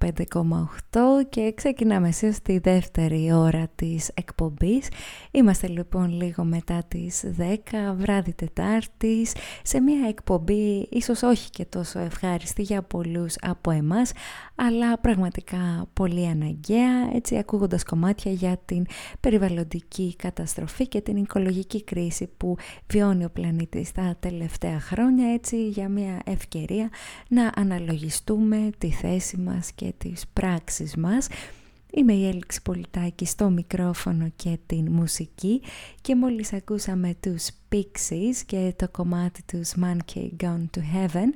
[SPEAKER 5] 95,8 και ξεκινάμε εσείς στη δεύτερη ώρα της εκπομπής. Είμαστε λοιπόν λίγο μετά τις 10 βράδυ Τετάρτης σε μια εκπομπή ίσως όχι και τόσο ευχάριστη για πολλούς από εμάς αλλά πραγματικά πολύ αναγκαία έτσι ακούγοντας κομμάτια για την περιβαλλοντική καταστροφή και την οικολογική κρίση που βιώνει ο πλανήτης τα τελευταία χρόνια έτσι για μια ευκαιρία να αναλογιστούμε τη θέση μας και τις πράξεις μας. Είμαι η Έλξη Πολιτάκη στο μικρόφωνο και την μουσική και μόλις ακούσαμε τους Pixies και το κομμάτι τους Monkey Gone to Heaven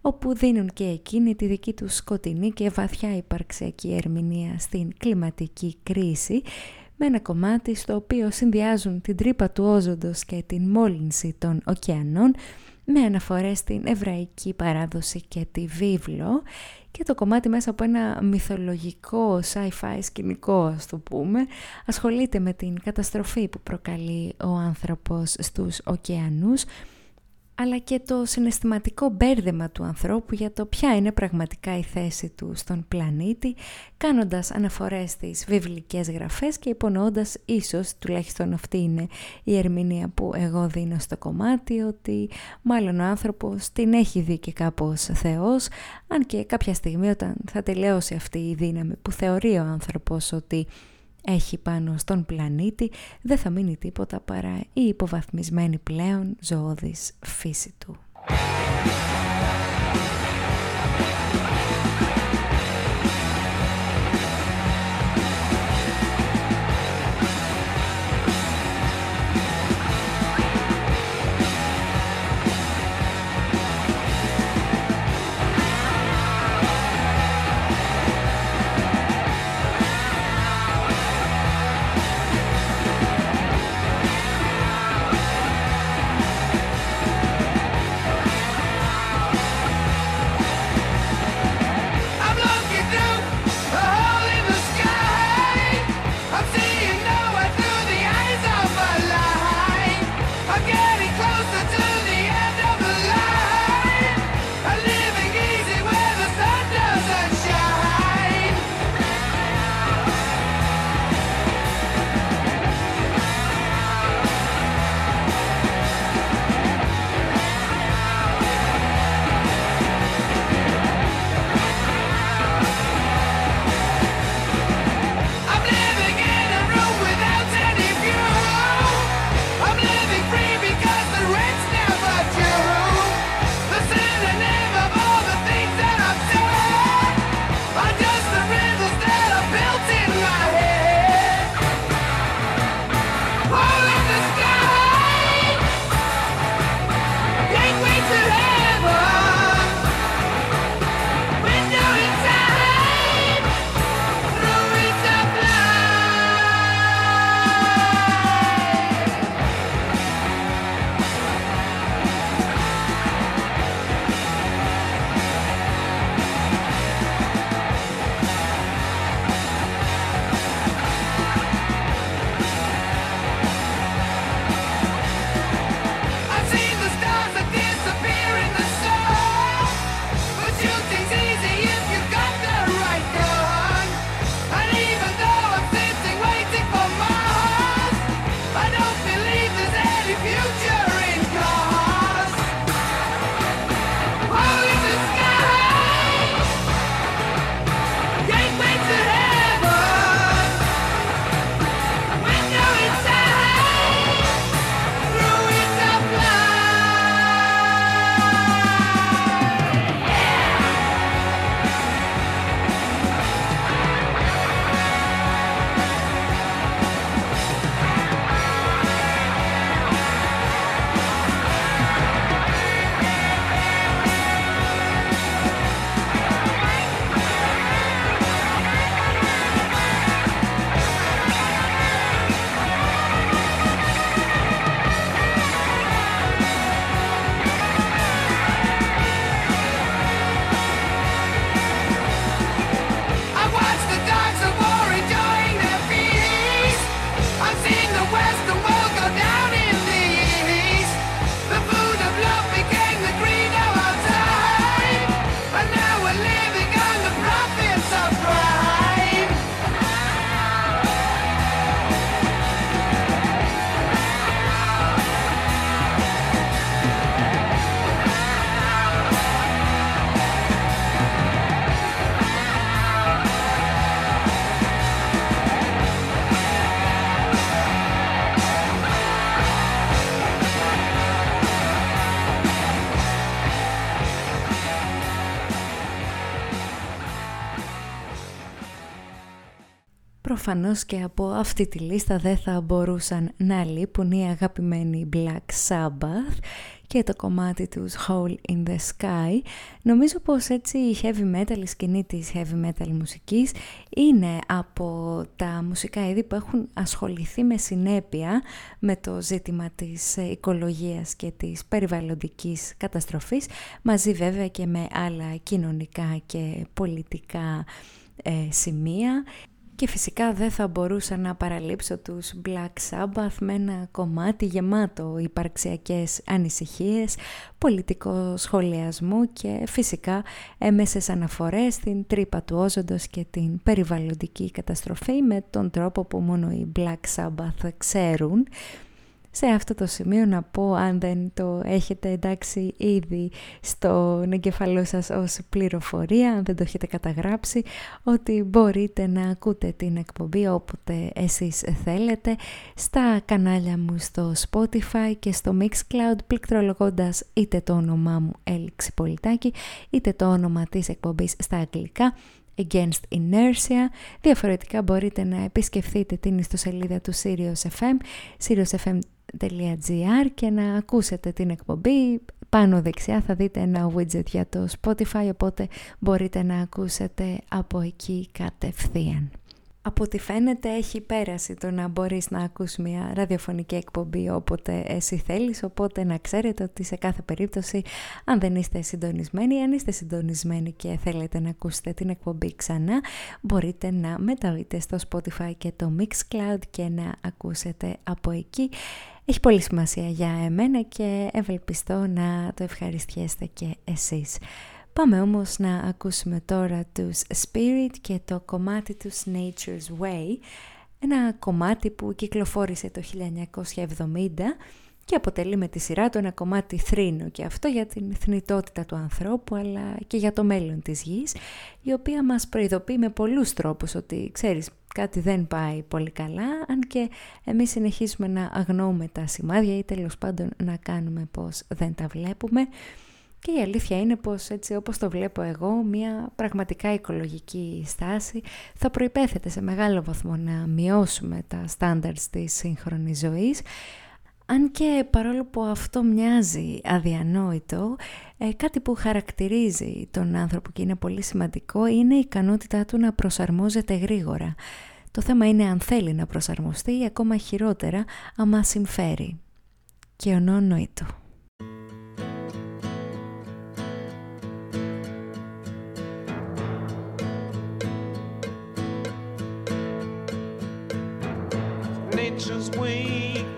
[SPEAKER 5] όπου δίνουν και εκείνη τη δική τους σκοτεινή και βαθιά υπαρξιακή ερμηνεία στην κλιματική κρίση με ένα κομμάτι στο οποίο συνδυάζουν την τρύπα του όζοντος και την μόλυνση των ωκεανών με αναφορές στην εβραϊκή παράδοση και τη βίβλο και το κομμάτι μέσα από ένα μυθολογικό sci-fi σκηνικό ας το πούμε ασχολείται με την καταστροφή που προκαλεί ο άνθρωπος στους ωκεανούς αλλά και το συναισθηματικό μπέρδεμα του ανθρώπου για το ποια είναι πραγματικά η θέση του στον πλανήτη, κάνοντας αναφορές στις βιβλικές γραφές και υπονοώντας ίσως, τουλάχιστον αυτή είναι η ερμηνεία που εγώ δίνω στο κομμάτι, ότι μάλλον ο άνθρωπος την έχει δει και κάπως Θεός, αν και κάποια στιγμή όταν θα τελειώσει αυτή η δύναμη που θεωρεί ο άνθρωπος ότι έχει πάνω στον πλανήτη δεν θα μείνει τίποτα παρά η υποβαθμισμένη πλέον ζωώδης φύση του. Προφανώς και από αυτή τη λίστα δεν θα μπορούσαν να λείπουν οι αγαπημένοι Black Sabbath και το κομμάτι τους Hole in the Sky. Νομίζω πως έτσι η heavy metal, η σκηνή της heavy metal μουσικής είναι από τα μουσικά είδη που έχουν ασχοληθεί με συνέπεια με το ζήτημα της οικολογίας και της περιβαλλοντικής καταστροφής μαζί βέβαια και με άλλα κοινωνικά και πολιτικά ε, σημεία και φυσικά δεν θα μπορούσα να παραλείψω τους Black Sabbath με ένα κομμάτι γεμάτο υπαρξιακές ανησυχίες, πολιτικό σχολιασμό και φυσικά έμεσες αναφορές στην τρύπα του όζοντος και την περιβαλλοντική καταστροφή με τον τρόπο που μόνο οι Black Sabbath ξέρουν σε αυτό το σημείο να πω αν δεν το έχετε εντάξει ήδη στον εγκεφαλό σας ως πληροφορία, αν δεν το έχετε καταγράψει, ότι μπορείτε να ακούτε την εκπομπή όποτε εσείς θέλετε στα κανάλια μου στο Spotify και στο Mixcloud πληκτρολογώντας είτε το όνομά μου Έλξη Πολιτάκη είτε το όνομα της εκπομπής στα αγγλικά Against Inertia. Διαφορετικά μπορείτε να επισκεφθείτε την ιστοσελίδα του Sirius FM, Sirius και να ακούσετε την εκπομπή. Πάνω δεξιά θα δείτε ένα widget για το Spotify, οπότε μπορείτε να ακούσετε από εκεί κατευθείαν από ό,τι φαίνεται έχει πέραση το να μπορείς να ακούς μια ραδιοφωνική εκπομπή όποτε εσύ θέλεις, οπότε να ξέρετε ότι σε κάθε περίπτωση αν δεν είστε συντονισμένοι, αν είστε συντονισμένοι και θέλετε να ακούσετε την εκπομπή ξανά, μπορείτε να μεταβείτε στο Spotify και το Mixcloud και να ακούσετε από εκεί. Έχει πολύ σημασία για εμένα και ευελπιστώ να το ευχαριστιέστε και εσείς. Πάμε όμως να ακούσουμε τώρα τους Spirit και το κομμάτι τους Nature's Way, ένα κομμάτι που κυκλοφόρησε το 1970 και αποτελεί με τη σειρά του ένα κομμάτι θρήνο και αυτό για την θνητότητα του ανθρώπου αλλά και για το μέλλον της γης η οποία μας προειδοποιεί με πολλούς τρόπους ότι ξέρεις κάτι δεν πάει πολύ καλά αν και εμείς συνεχίζουμε να αγνοούμε τα σημάδια ή τέλος πάντων να κάνουμε πως δεν τα βλέπουμε και η αλήθεια είναι πως έτσι όπως το βλέπω εγώ, μια πραγματικά οικολογική στάση θα προϋπέθεται σε μεγάλο βαθμό να μειώσουμε τα standards της σύγχρονης ζωής. Αν και παρόλο που αυτό μοιάζει αδιανόητο, ε, κάτι που χαρακτηρίζει τον άνθρωπο και είναι πολύ σημαντικό είναι η ικανότητά του να προσαρμόζεται γρήγορα. Το θέμα είναι αν θέλει να προσαρμοστεί ή ακόμα χειρότερα άμα συμφέρει. Και ονόνοητο.
[SPEAKER 14] nature's way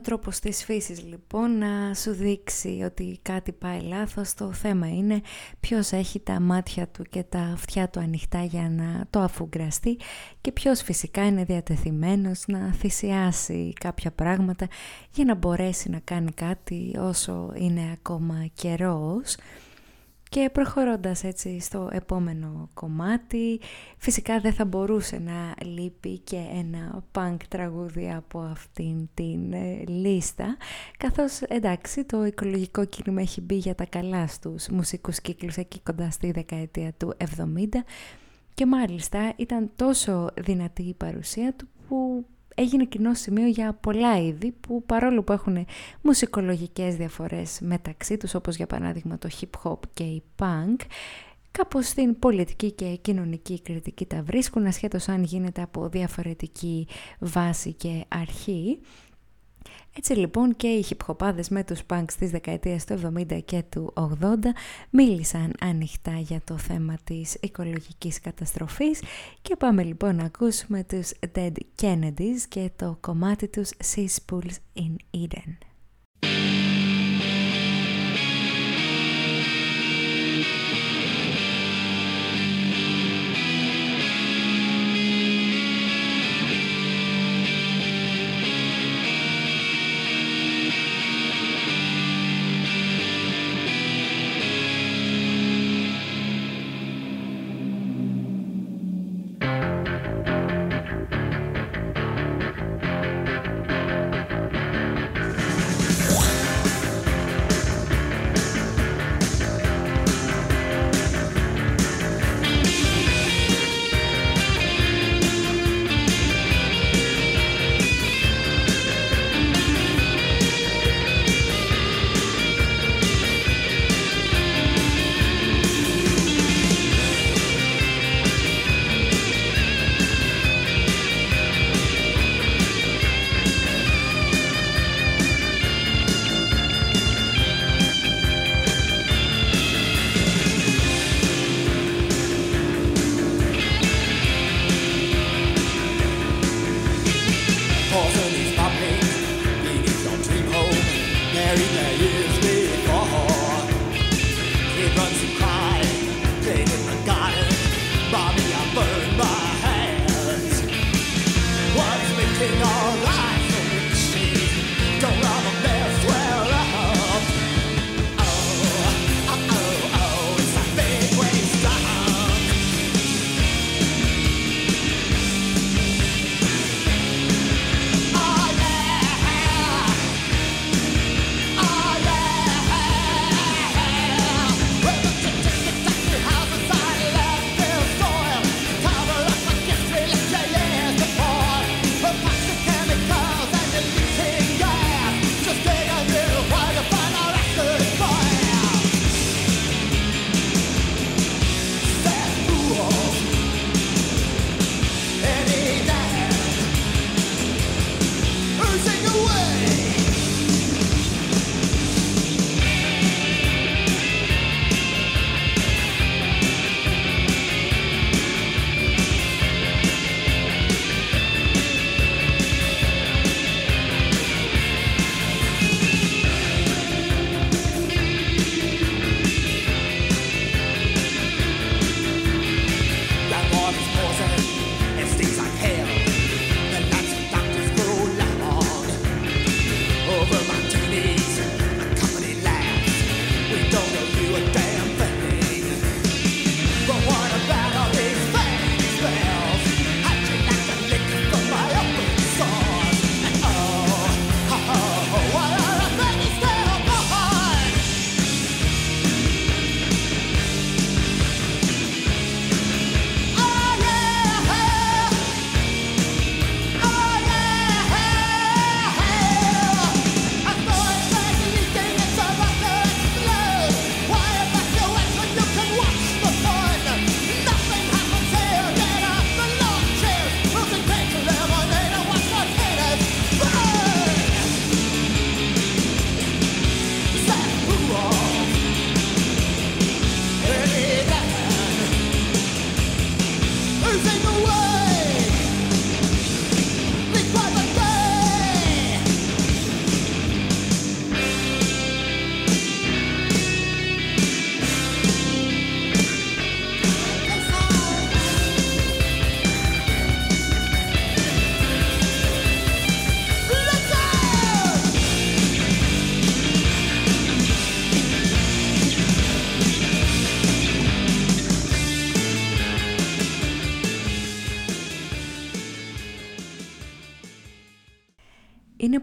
[SPEAKER 15] ο τρόπος της φύσης λοιπόν να σου δείξει ότι κάτι πάει λάθος. Το θέμα είναι ποιος έχει τα μάτια του και τα αυτιά του ανοιχτά για να το αφουγκραστεί και ποιος φυσικά είναι διατεθειμένος να θυσιάσει κάποια πράγματα για να μπορέσει να κάνει κάτι όσο είναι ακόμα καιρός. Και προχωρώντας έτσι στο επόμενο κομμάτι, φυσικά δεν θα μπορούσε να λείπει και ένα punk τραγούδι από αυτήν την ε, λίστα, καθώς εντάξει το οικολογικό κίνημα έχει μπει για τα καλά στους μουσικούς κύκλους εκεί κοντά στη δεκαετία του 70 και μάλιστα ήταν τόσο δυνατή η παρουσία του που έγινε κοινό σημείο για πολλά είδη που παρόλο που έχουν μουσικολογικές διαφορές μεταξύ τους όπως για παράδειγμα το hip hop και η punk κάπως στην πολιτική και κοινωνική κριτική τα βρίσκουν ασχέτως αν γίνεται από διαφορετική βάση και αρχή έτσι λοιπόν και οι χιπχοπάδες με τους punks της δεκαετίας του 70 και του 80 μίλησαν ανοιχτά για το θέμα της οικολογικής καταστροφής και πάμε λοιπόν να ακούσουμε τους Dead Kennedys και το κομμάτι τους Sea Spools in Eden.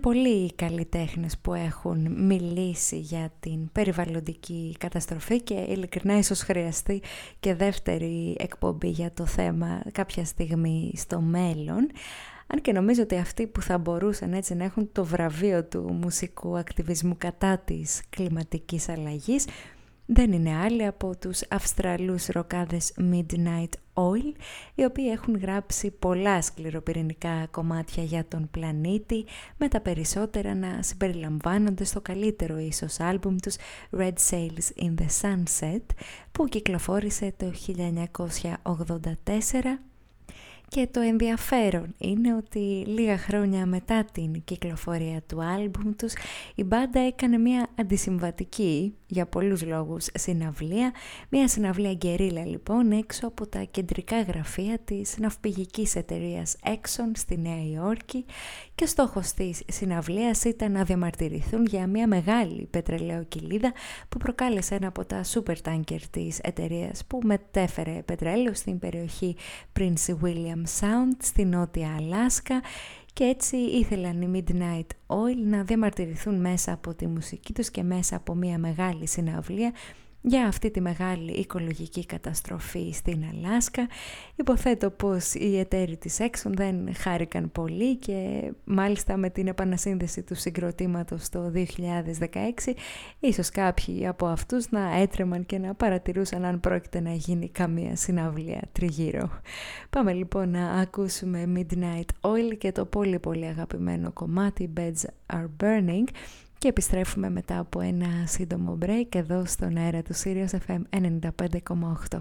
[SPEAKER 5] Πολλοί οι καλλιτέχνες που έχουν μιλήσει για την περιβαλλοντική καταστροφή και ειλικρινά ίσως χρειαστεί και δεύτερη εκπομπή για το θέμα κάποια στιγμή στο μέλλον. Αν και νομίζω ότι αυτοί που θα μπορούσαν έτσι να έχουν το βραβείο του μουσικού ακτιβισμού κατά της κλιματικής αλλαγής δεν είναι άλλοι από τους Αυστραλούς ροκάδες Midnight Oil, οι οποίοι έχουν γράψει πολλά σκληροπυρηνικά κομμάτια για τον πλανήτη, με τα περισσότερα να συμπεριλαμβάνονται στο καλύτερο ίσως άλμπουμ τους Red Sails in the Sunset, που κυκλοφόρησε το 1984 και το ενδιαφέρον είναι ότι λίγα χρόνια μετά την κυκλοφορία του άλμπουμ τους η μπάντα έκανε μια αντισυμβατική για πολλούς λόγους συναυλία, μια συναυλία γκερίλα λοιπόν έξω από τα κεντρικά γραφεία της ναυπηγικής εταιρείας Exxon στη Νέα Υόρκη. Και στόχος της συναυλίας ήταν να διαμαρτυρηθούν για μια μεγάλη πετρελαιοκυλίδα που προκάλεσε ένα από τα super tanker της εταιρείας που μετέφερε πετρέλαιο στην περιοχή Prince William Sound στη Νότια Αλάσκα και έτσι ήθελαν οι Midnight Oil να διαμαρτυρηθούν μέσα από τη μουσική τους και μέσα από μια μεγάλη συναυλία για αυτή τη μεγάλη οικολογική καταστροφή στην Αλάσκα. Υποθέτω πως οι εταίροι της Exxon δεν χάρηκαν πολύ και μάλιστα με την επανασύνδεση του συγκροτήματος το 2016 ίσως κάποιοι από αυτούς να έτρεμαν και να παρατηρούσαν αν πρόκειται να γίνει καμία συναυλία τριγύρω. Πάμε λοιπόν να ακούσουμε Midnight Oil και το πολύ πολύ αγαπημένο κομμάτι Beds Are Burning και επιστρέφουμε μετά από ένα σύντομο break εδώ στον αέρα του Sirius FM 95,8.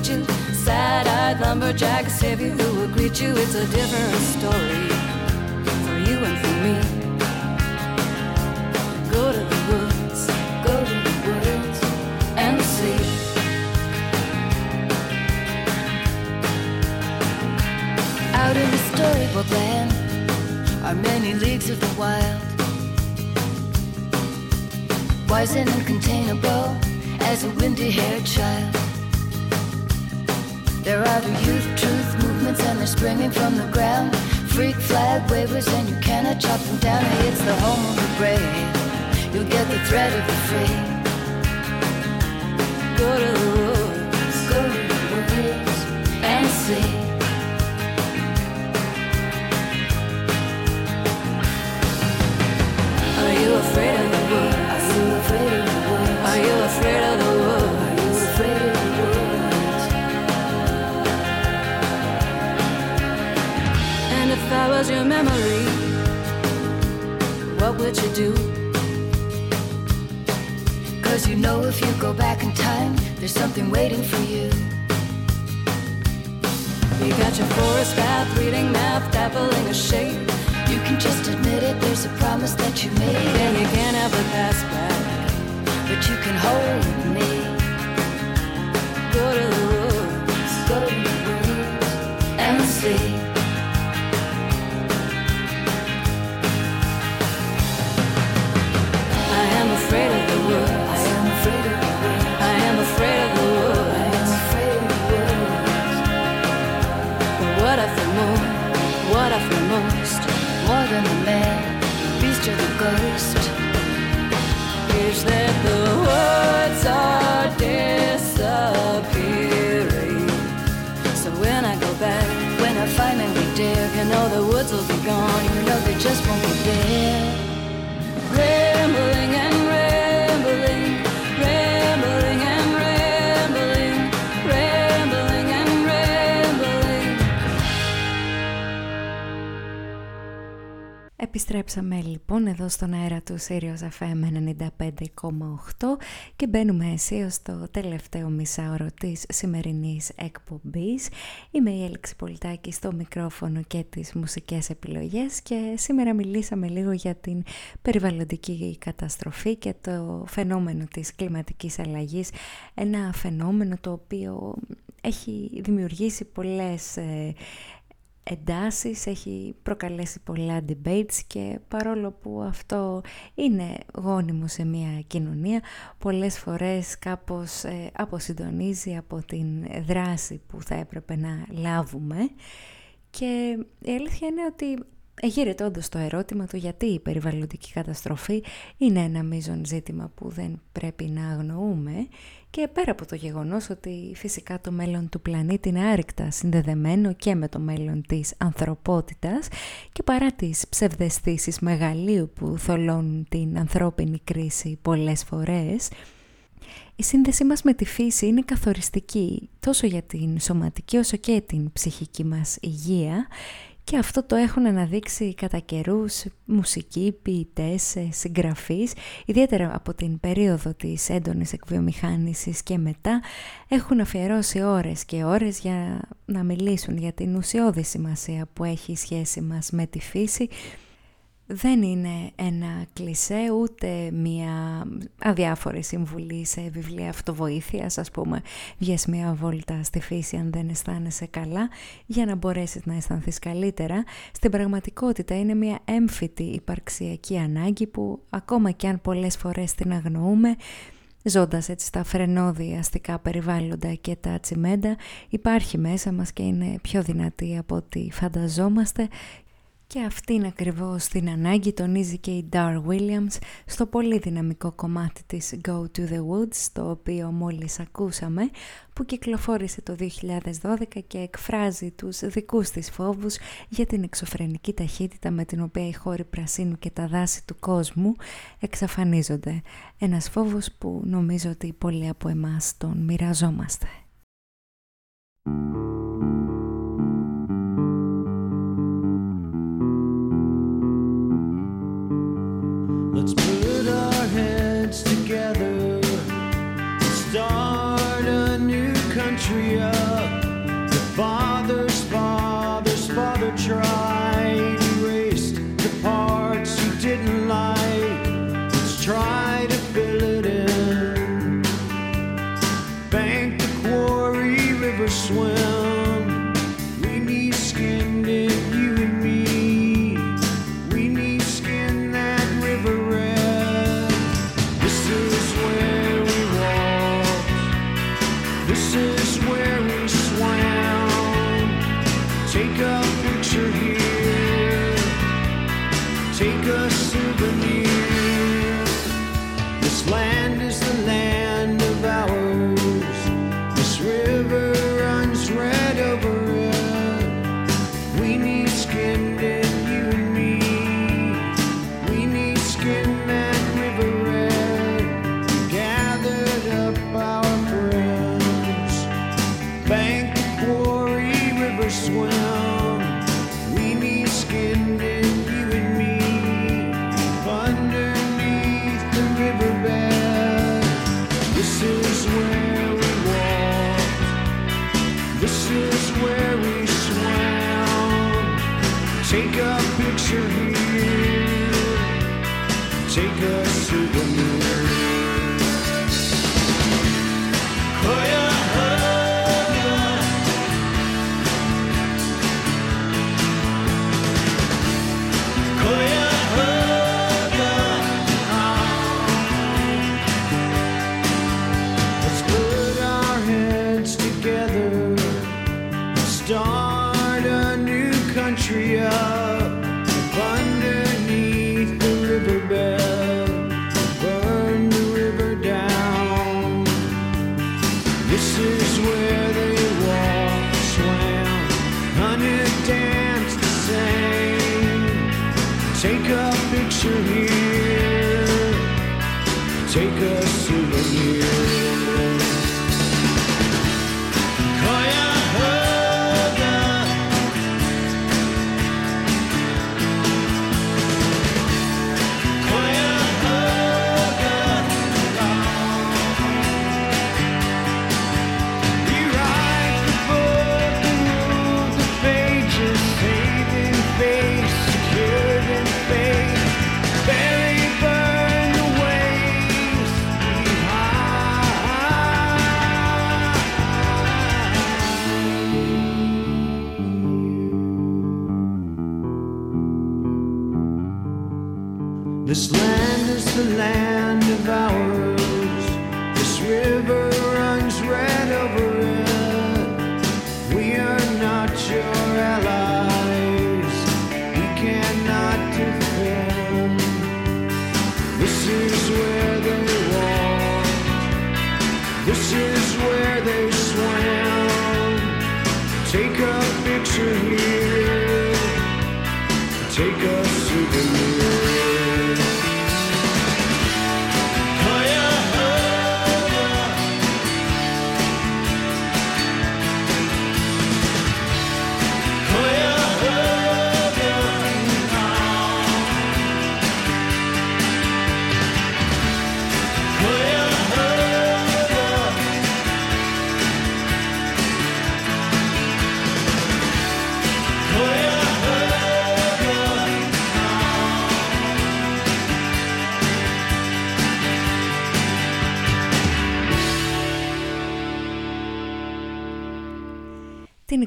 [SPEAKER 16] sad eyed lumberjacks, heavy who will greet you. It's a different story. You do? Cause you know if you go back in time, there's something waiting for you. You got your forest path, reading math, dabbling a shape. You can just admit it, there's a promise that you made. And you can't have past back, but you can hold me. Go to the woods, go to the woods and see. You know the woods will be gone. You know they just won't be there.
[SPEAKER 5] Επιστρέψαμε λοιπόν εδώ στον αέρα του Sirius FM 95,8 και μπαίνουμε αισίως στο τελευταίο μισάωρο της σημερινής εκπομπής. Είμαι η Έλεξη Πολιτάκη στο μικρόφωνο και τις μουσικές επιλογές και σήμερα μιλήσαμε λίγο για την περιβαλλοντική καταστροφή και το φαινόμενο της κλιματικής αλλαγής. Ένα φαινόμενο το οποίο έχει δημιουργήσει πολλές ε, εντάσεις, έχει προκαλέσει πολλά debates και παρόλο που αυτό είναι γόνιμο σε μια κοινωνία, πολλές φορές κάπως ε, αποσυντονίζει από την δράση που θα έπρεπε να λάβουμε. Και η αλήθεια είναι ότι Εγείρεται όντως το ερώτημα του γιατί η περιβαλλοντική καταστροφή είναι ένα μείζον ζήτημα που δεν πρέπει να αγνοούμε και πέρα από το γεγονός ότι φυσικά το μέλλον του πλανήτη είναι άρρηκτα συνδεδεμένο και με το μέλλον της ανθρωπότητας και παρά τις ψευδεστήσεις μεγαλείου που θολώνουν την ανθρώπινη κρίση πολλές φορές, η σύνδεσή μας με τη φύση είναι καθοριστική τόσο για την σωματική όσο και την ψυχική μας υγεία και αυτό το έχουν αναδείξει κατά καιρούς μουσικοί, ποιητές, συγγραφείς, ιδιαίτερα από την περίοδο της έντονης εκβιομηχάνησης και μετά έχουν αφιερώσει ώρες και ώρες για να μιλήσουν για την ουσιώδη σημασία που έχει η σχέση μας με τη φύση δεν είναι ένα κλισέ ούτε μια αδιάφορη συμβουλή σε βιβλία αυτοβοήθειας ας πούμε βγες μια βόλτα στη φύση αν δεν αισθάνεσαι καλά για να μπορέσεις να αισθανθείς καλύτερα. Στην πραγματικότητα είναι μια έμφυτη υπαρξιακή ανάγκη που ακόμα και αν πολλές φορές την αγνοούμε Ζώντας έτσι στα φρενόδια αστικά περιβάλλοντα και τα τσιμέντα υπάρχει μέσα μας και είναι πιο δυνατή από ό,τι φανταζόμαστε και αυτήν ακριβώς την ανάγκη τονίζει και η Dar Williams στο πολύ δυναμικό κομμάτι της Go to the Woods, το οποίο μόλις ακούσαμε, που κυκλοφόρησε το 2012 και εκφράζει τους δικούς της φόβους για την εξωφρενική ταχύτητα με την οποία οι χώροι πρασίνου και τα δάση του κόσμου εξαφανίζονται. Ένας φόβος που νομίζω ότι πολλοί από εμάς τον μοιραζόμαστε.
[SPEAKER 14] Let's move.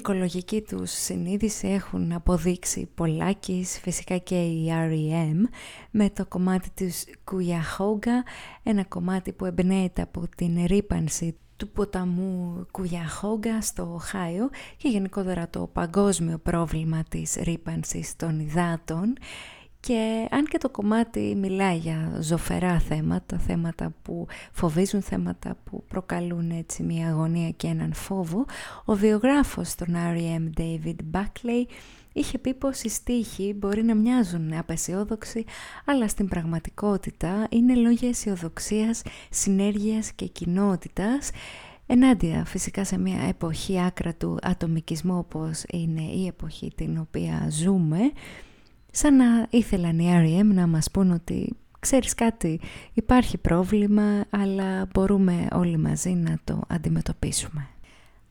[SPEAKER 5] οικολογική τους συνείδηση έχουν αποδείξει πολλάκις, φυσικά και η R.E.M. με το κομμάτι της Κουιαχόγκα, ένα κομμάτι που εμπνέεται από την ρήπανση του ποταμού Κουιαχόγκα στο Οχάιο και γενικότερα το παγκόσμιο πρόβλημα της ρήπανσης των υδάτων και αν και το κομμάτι μιλάει για ζωφερά θέματα, θέματα που φοβίζουν, θέματα που προκαλούν έτσι μια αγωνία και έναν φόβο, ο βιογράφος των R.E.M. David Buckley είχε πει πως οι στίχοι μπορεί να μοιάζουν απεσιόδοξοι, αλλά στην πραγματικότητα είναι λόγια αισιοδοξίας, συνέργειας και κοινότητας, ενάντια φυσικά σε μια εποχή άκρα του ατομικισμού όπως είναι η εποχή την οποία ζούμε, σαν να ήθελαν οι R.E.M. να μας πούν ότι ξέρεις κάτι, υπάρχει πρόβλημα, αλλά μπορούμε όλοι μαζί να το αντιμετωπίσουμε.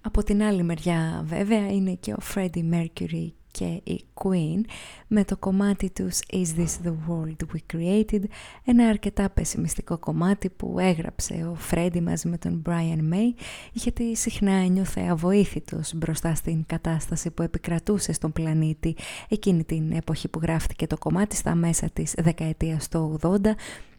[SPEAKER 5] Από την άλλη μεριά βέβαια είναι και ο Freddie Mercury και η Queen με το κομμάτι τους Is This The World We Created ένα αρκετά πεσημιστικό κομμάτι που έγραψε ο Φρέντι μαζί με τον Brian May γιατί συχνά ένιωθε αβοήθητος μπροστά στην κατάσταση που επικρατούσε στον πλανήτη εκείνη την εποχή που γράφτηκε το κομμάτι στα μέσα της δεκαετίας του 80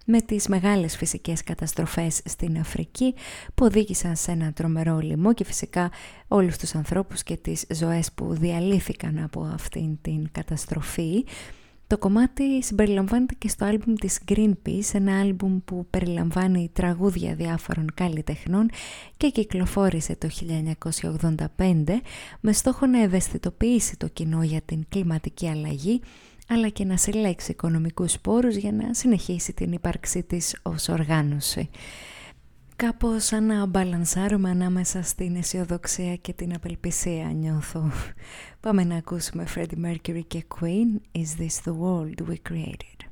[SPEAKER 5] με τις μεγάλες φυσικές καταστροφές στην Αφρική που οδήγησαν σε ένα τρομερό λοιμό και φυσικά όλους τους ανθρώπους και τις ζωές που διαλύθηκαν από αυτήν την καταστροφή. Το κομμάτι συμπεριλαμβάνεται και στο άλμπουμ της Greenpeace, ένα άλμπουμ που περιλαμβάνει τραγούδια διάφορων καλλιτεχνών και κυκλοφόρησε το 1985 με στόχο να ευαισθητοποιήσει το κοινό για την κλιματική αλλαγή αλλά και να συλλέξει οικονομικούς πόρους για να συνεχίσει την ύπαρξή της ως οργάνωση. Κάπως σαν να μπαλανσάρουμε ανάμεσα στην αισιοδοξία και την απελπισία νιώθω. Πάμε να ακούσουμε Freddie Mercury και Queen Is This The World We Created;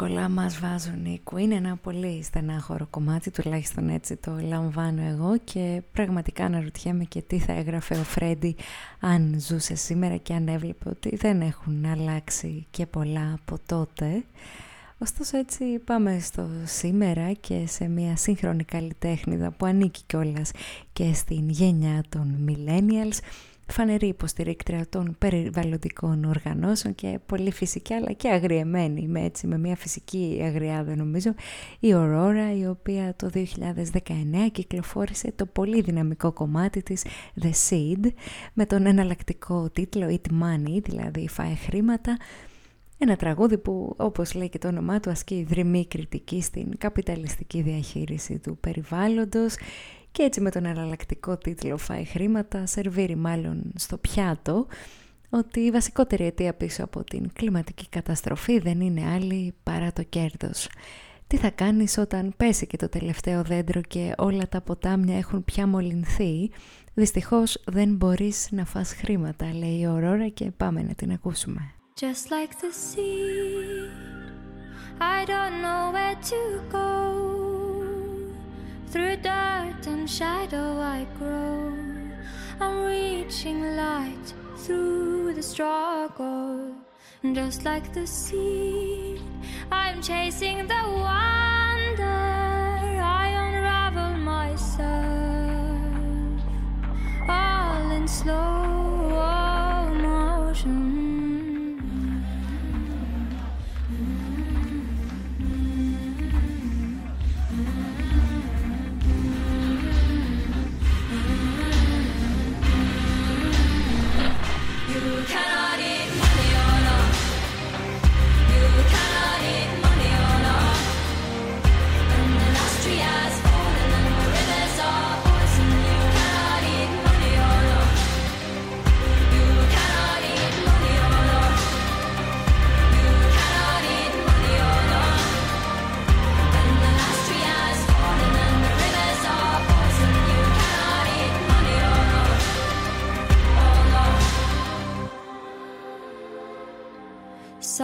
[SPEAKER 5] Δύσκολα μας βάζουν οι Queen. Ένα πολύ στενάχωρο κομμάτι, τουλάχιστον έτσι το λαμβάνω εγώ. Και πραγματικά αναρωτιέμαι και τι θα έγραφε ο Φρέντι αν ζούσε σήμερα και αν έβλεπε ότι δεν έχουν αλλάξει και πολλά από τότε. Ωστόσο έτσι πάμε στο σήμερα και σε μια σύγχρονη καλλιτέχνηδα που ανήκει κιόλας και στην γενιά των millennials φανερή υποστηρίκτρια των περιβαλλοντικών οργανώσεων και πολύ φυσική αλλά και αγριεμένη με, έτσι, με μια φυσική αγριάδα νομίζω η Aurora η οποία το 2019 κυκλοφόρησε το πολύ δυναμικό κομμάτι της The Seed με τον εναλλακτικό τίτλο Eat Money δηλαδή φάε χρήματα. Ένα τραγούδι που όπως λέει και το όνομά του ασκεί δρυμή κριτική στην καπιταλιστική διαχείριση του περιβάλλοντος και έτσι με τον εναλλακτικό τίτλο «Φάει χρήματα» σερβίρει μάλλον στο πιάτο ότι η βασικότερη αιτία πίσω από την κλιματική καταστροφή δεν είναι άλλη παρά το κέρδος. Τι θα κάνεις όταν πέσει και το τελευταίο δέντρο και όλα τα ποτάμια έχουν πια μολυνθεί; Δυστυχώς δεν μπορείς να φας χρήματα, λέει η Ορόρα και πάμε να την ακούσουμε.
[SPEAKER 17] Just like the sea, I don't know where to go. Through dirt and shadow I grow. I'm reaching light through the struggle. Just like the sea, I'm chasing the wonder. I unravel myself, all in slow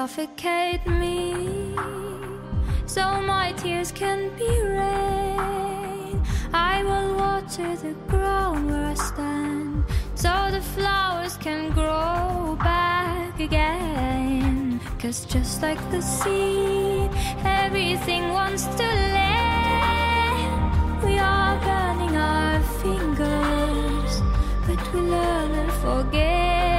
[SPEAKER 17] Suffocate me so my tears can be rain. I will water the ground where I stand so the flowers can grow back again. Cause just like the seed, everything wants to land. We are burning our fingers, but we learn and forget.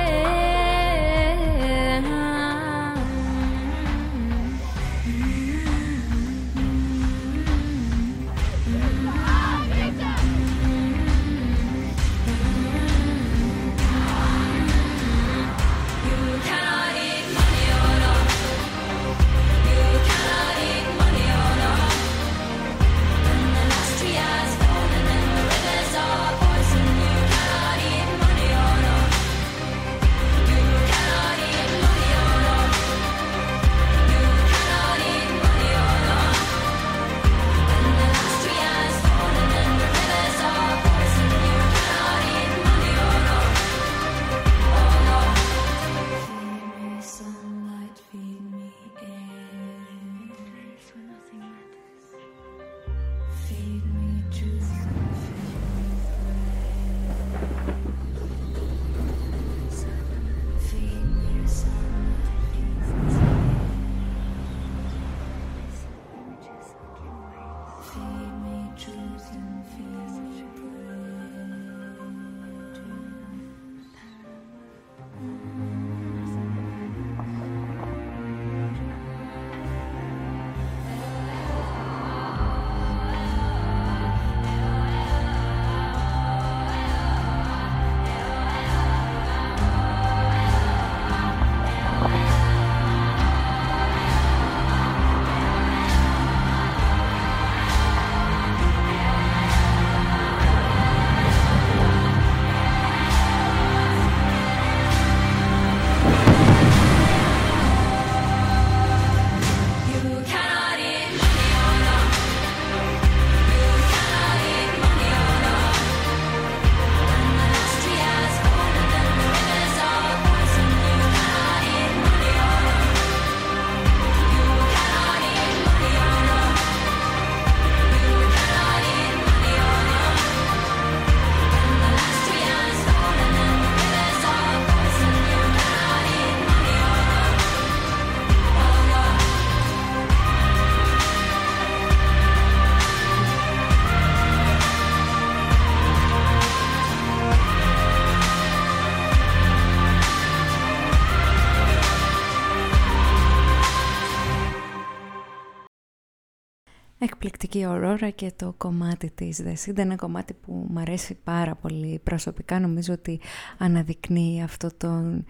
[SPEAKER 5] Εκπληκτική ορόρα και το κομμάτι της The Seed, ένα κομμάτι που μου αρέσει πάρα πολύ προσωπικά. Νομίζω ότι αναδεικνύει αυτό τον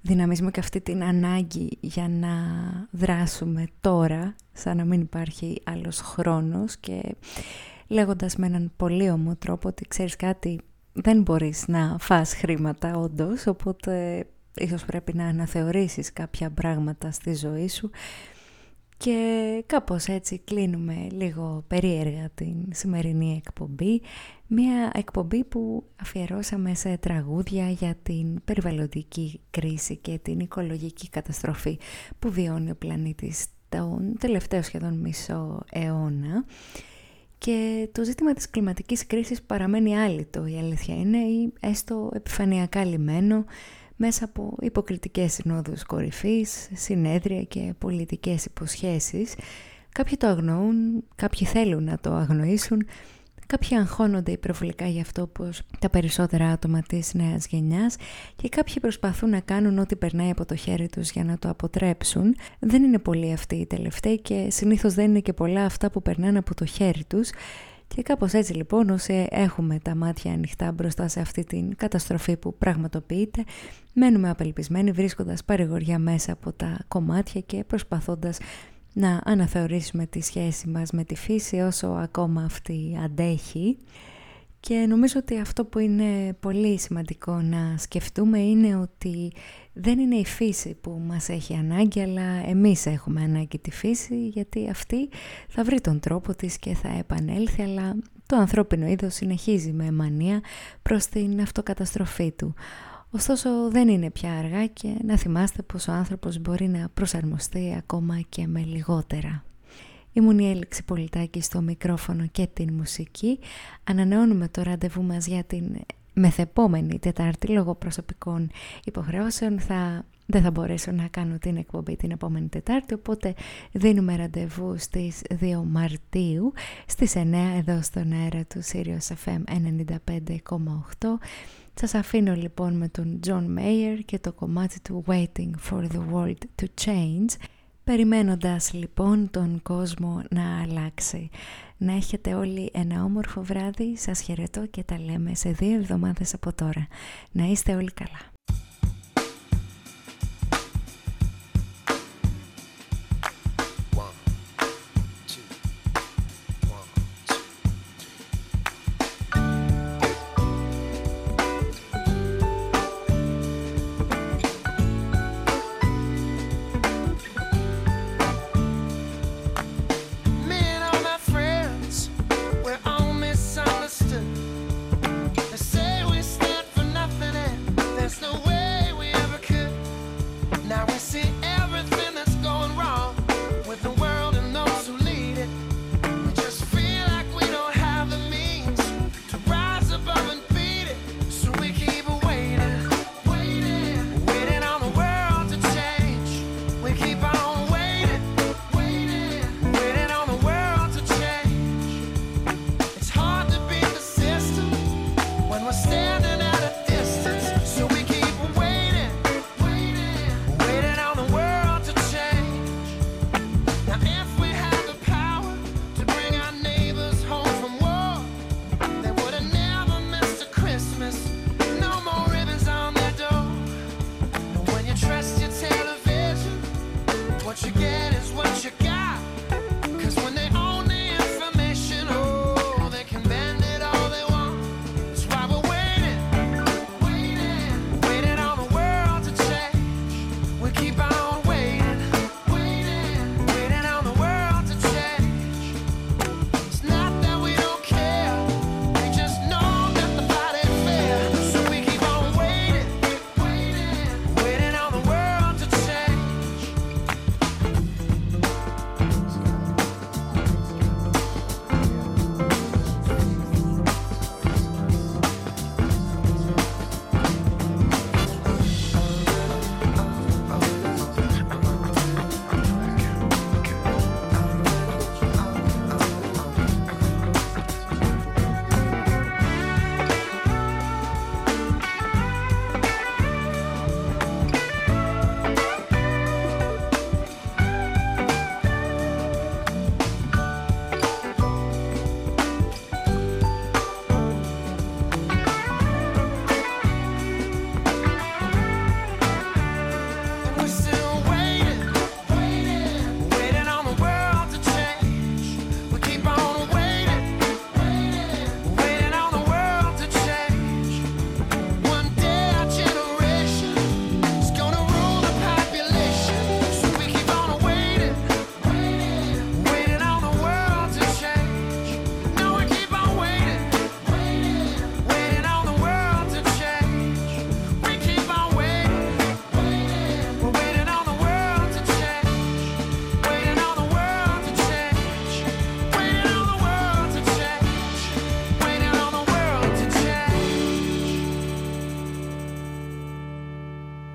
[SPEAKER 5] δυναμισμό και αυτή την ανάγκη για να δράσουμε τώρα, σαν να μην υπάρχει άλλος χρόνος και λέγοντας με έναν πολύ όμο τρόπο ότι ξέρεις κάτι, δεν μπορείς να φας χρήματα όντως, οπότε ίσως πρέπει να αναθεωρήσεις κάποια πράγματα στη ζωή σου και κάπως έτσι κλείνουμε λίγο περίεργα την σημερινή εκπομπή. Μια εκπομπή που αφιερώσαμε σε τραγούδια για την περιβαλλοντική κρίση και την οικολογική καταστροφή που βιώνει ο πλανήτης τον τελευταίο σχεδόν μισό αιώνα. Και το ζήτημα της κλιματικής κρίσης παραμένει άλυτο, η αλήθεια είναι, ή έστω επιφανειακά λιμένο, μέσα από υποκριτικές συνόδους κορυφής, συνέδρια και πολιτικές υποσχέσεις. Κάποιοι το αγνοούν, κάποιοι θέλουν να το αγνοήσουν, κάποιοι αγχώνονται υπερβολικά γι' αυτό πως τα περισσότερα άτομα της νέας γενιάς και κάποιοι προσπαθούν να κάνουν ό,τι περνάει από το χέρι τους για να το αποτρέψουν. Δεν είναι πολλοί αυτοί οι τελευταίοι και συνήθως δεν είναι και πολλά αυτά που περνάνε από το χέρι τους και κάπως έτσι λοιπόν όσοι έχουμε τα μάτια ανοιχτά μπροστά σε αυτή την καταστροφή που πραγματοποιείται μένουμε απελπισμένοι βρίσκοντας παρηγοριά μέσα από τα κομμάτια και προσπαθώντας να αναθεωρήσουμε τη σχέση μας με τη φύση όσο ακόμα αυτή αντέχει και νομίζω ότι αυτό που είναι πολύ σημαντικό να σκεφτούμε είναι ότι δεν είναι η φύση που μας έχει ανάγκη αλλά εμείς έχουμε ανάγκη τη φύση γιατί αυτή θα βρει τον τρόπο της και θα επανέλθει αλλά το ανθρώπινο είδος συνεχίζει με μανία προς την αυτοκαταστροφή του. Ωστόσο δεν είναι πια αργά και να θυμάστε πως ο άνθρωπος μπορεί να προσαρμοστεί ακόμα και με λιγότερα. Ήμουν η Έληξη Πολιτάκη στο μικρόφωνο και την μουσική. Ανανεώνουμε το ραντεβού μας για την μεθεπόμενη Τετάρτη λόγω προσωπικών υποχρεώσεων. Θα, δεν θα μπορέσω να κάνω την εκπομπή την επόμενη Τετάρτη, οπότε δίνουμε ραντεβού στις 2 Μαρτίου στις 9 εδώ στον αέρα του Sirius FM 95,8. Σας αφήνω λοιπόν με τον John Mayer και το κομμάτι του Waiting for the World to Change περιμένοντας λοιπόν τον κόσμο να αλλάξει. Να έχετε όλοι ένα όμορφο βράδυ, σας χαιρετώ και τα λέμε σε δύο εβδομάδες από τώρα. Να είστε όλοι καλά.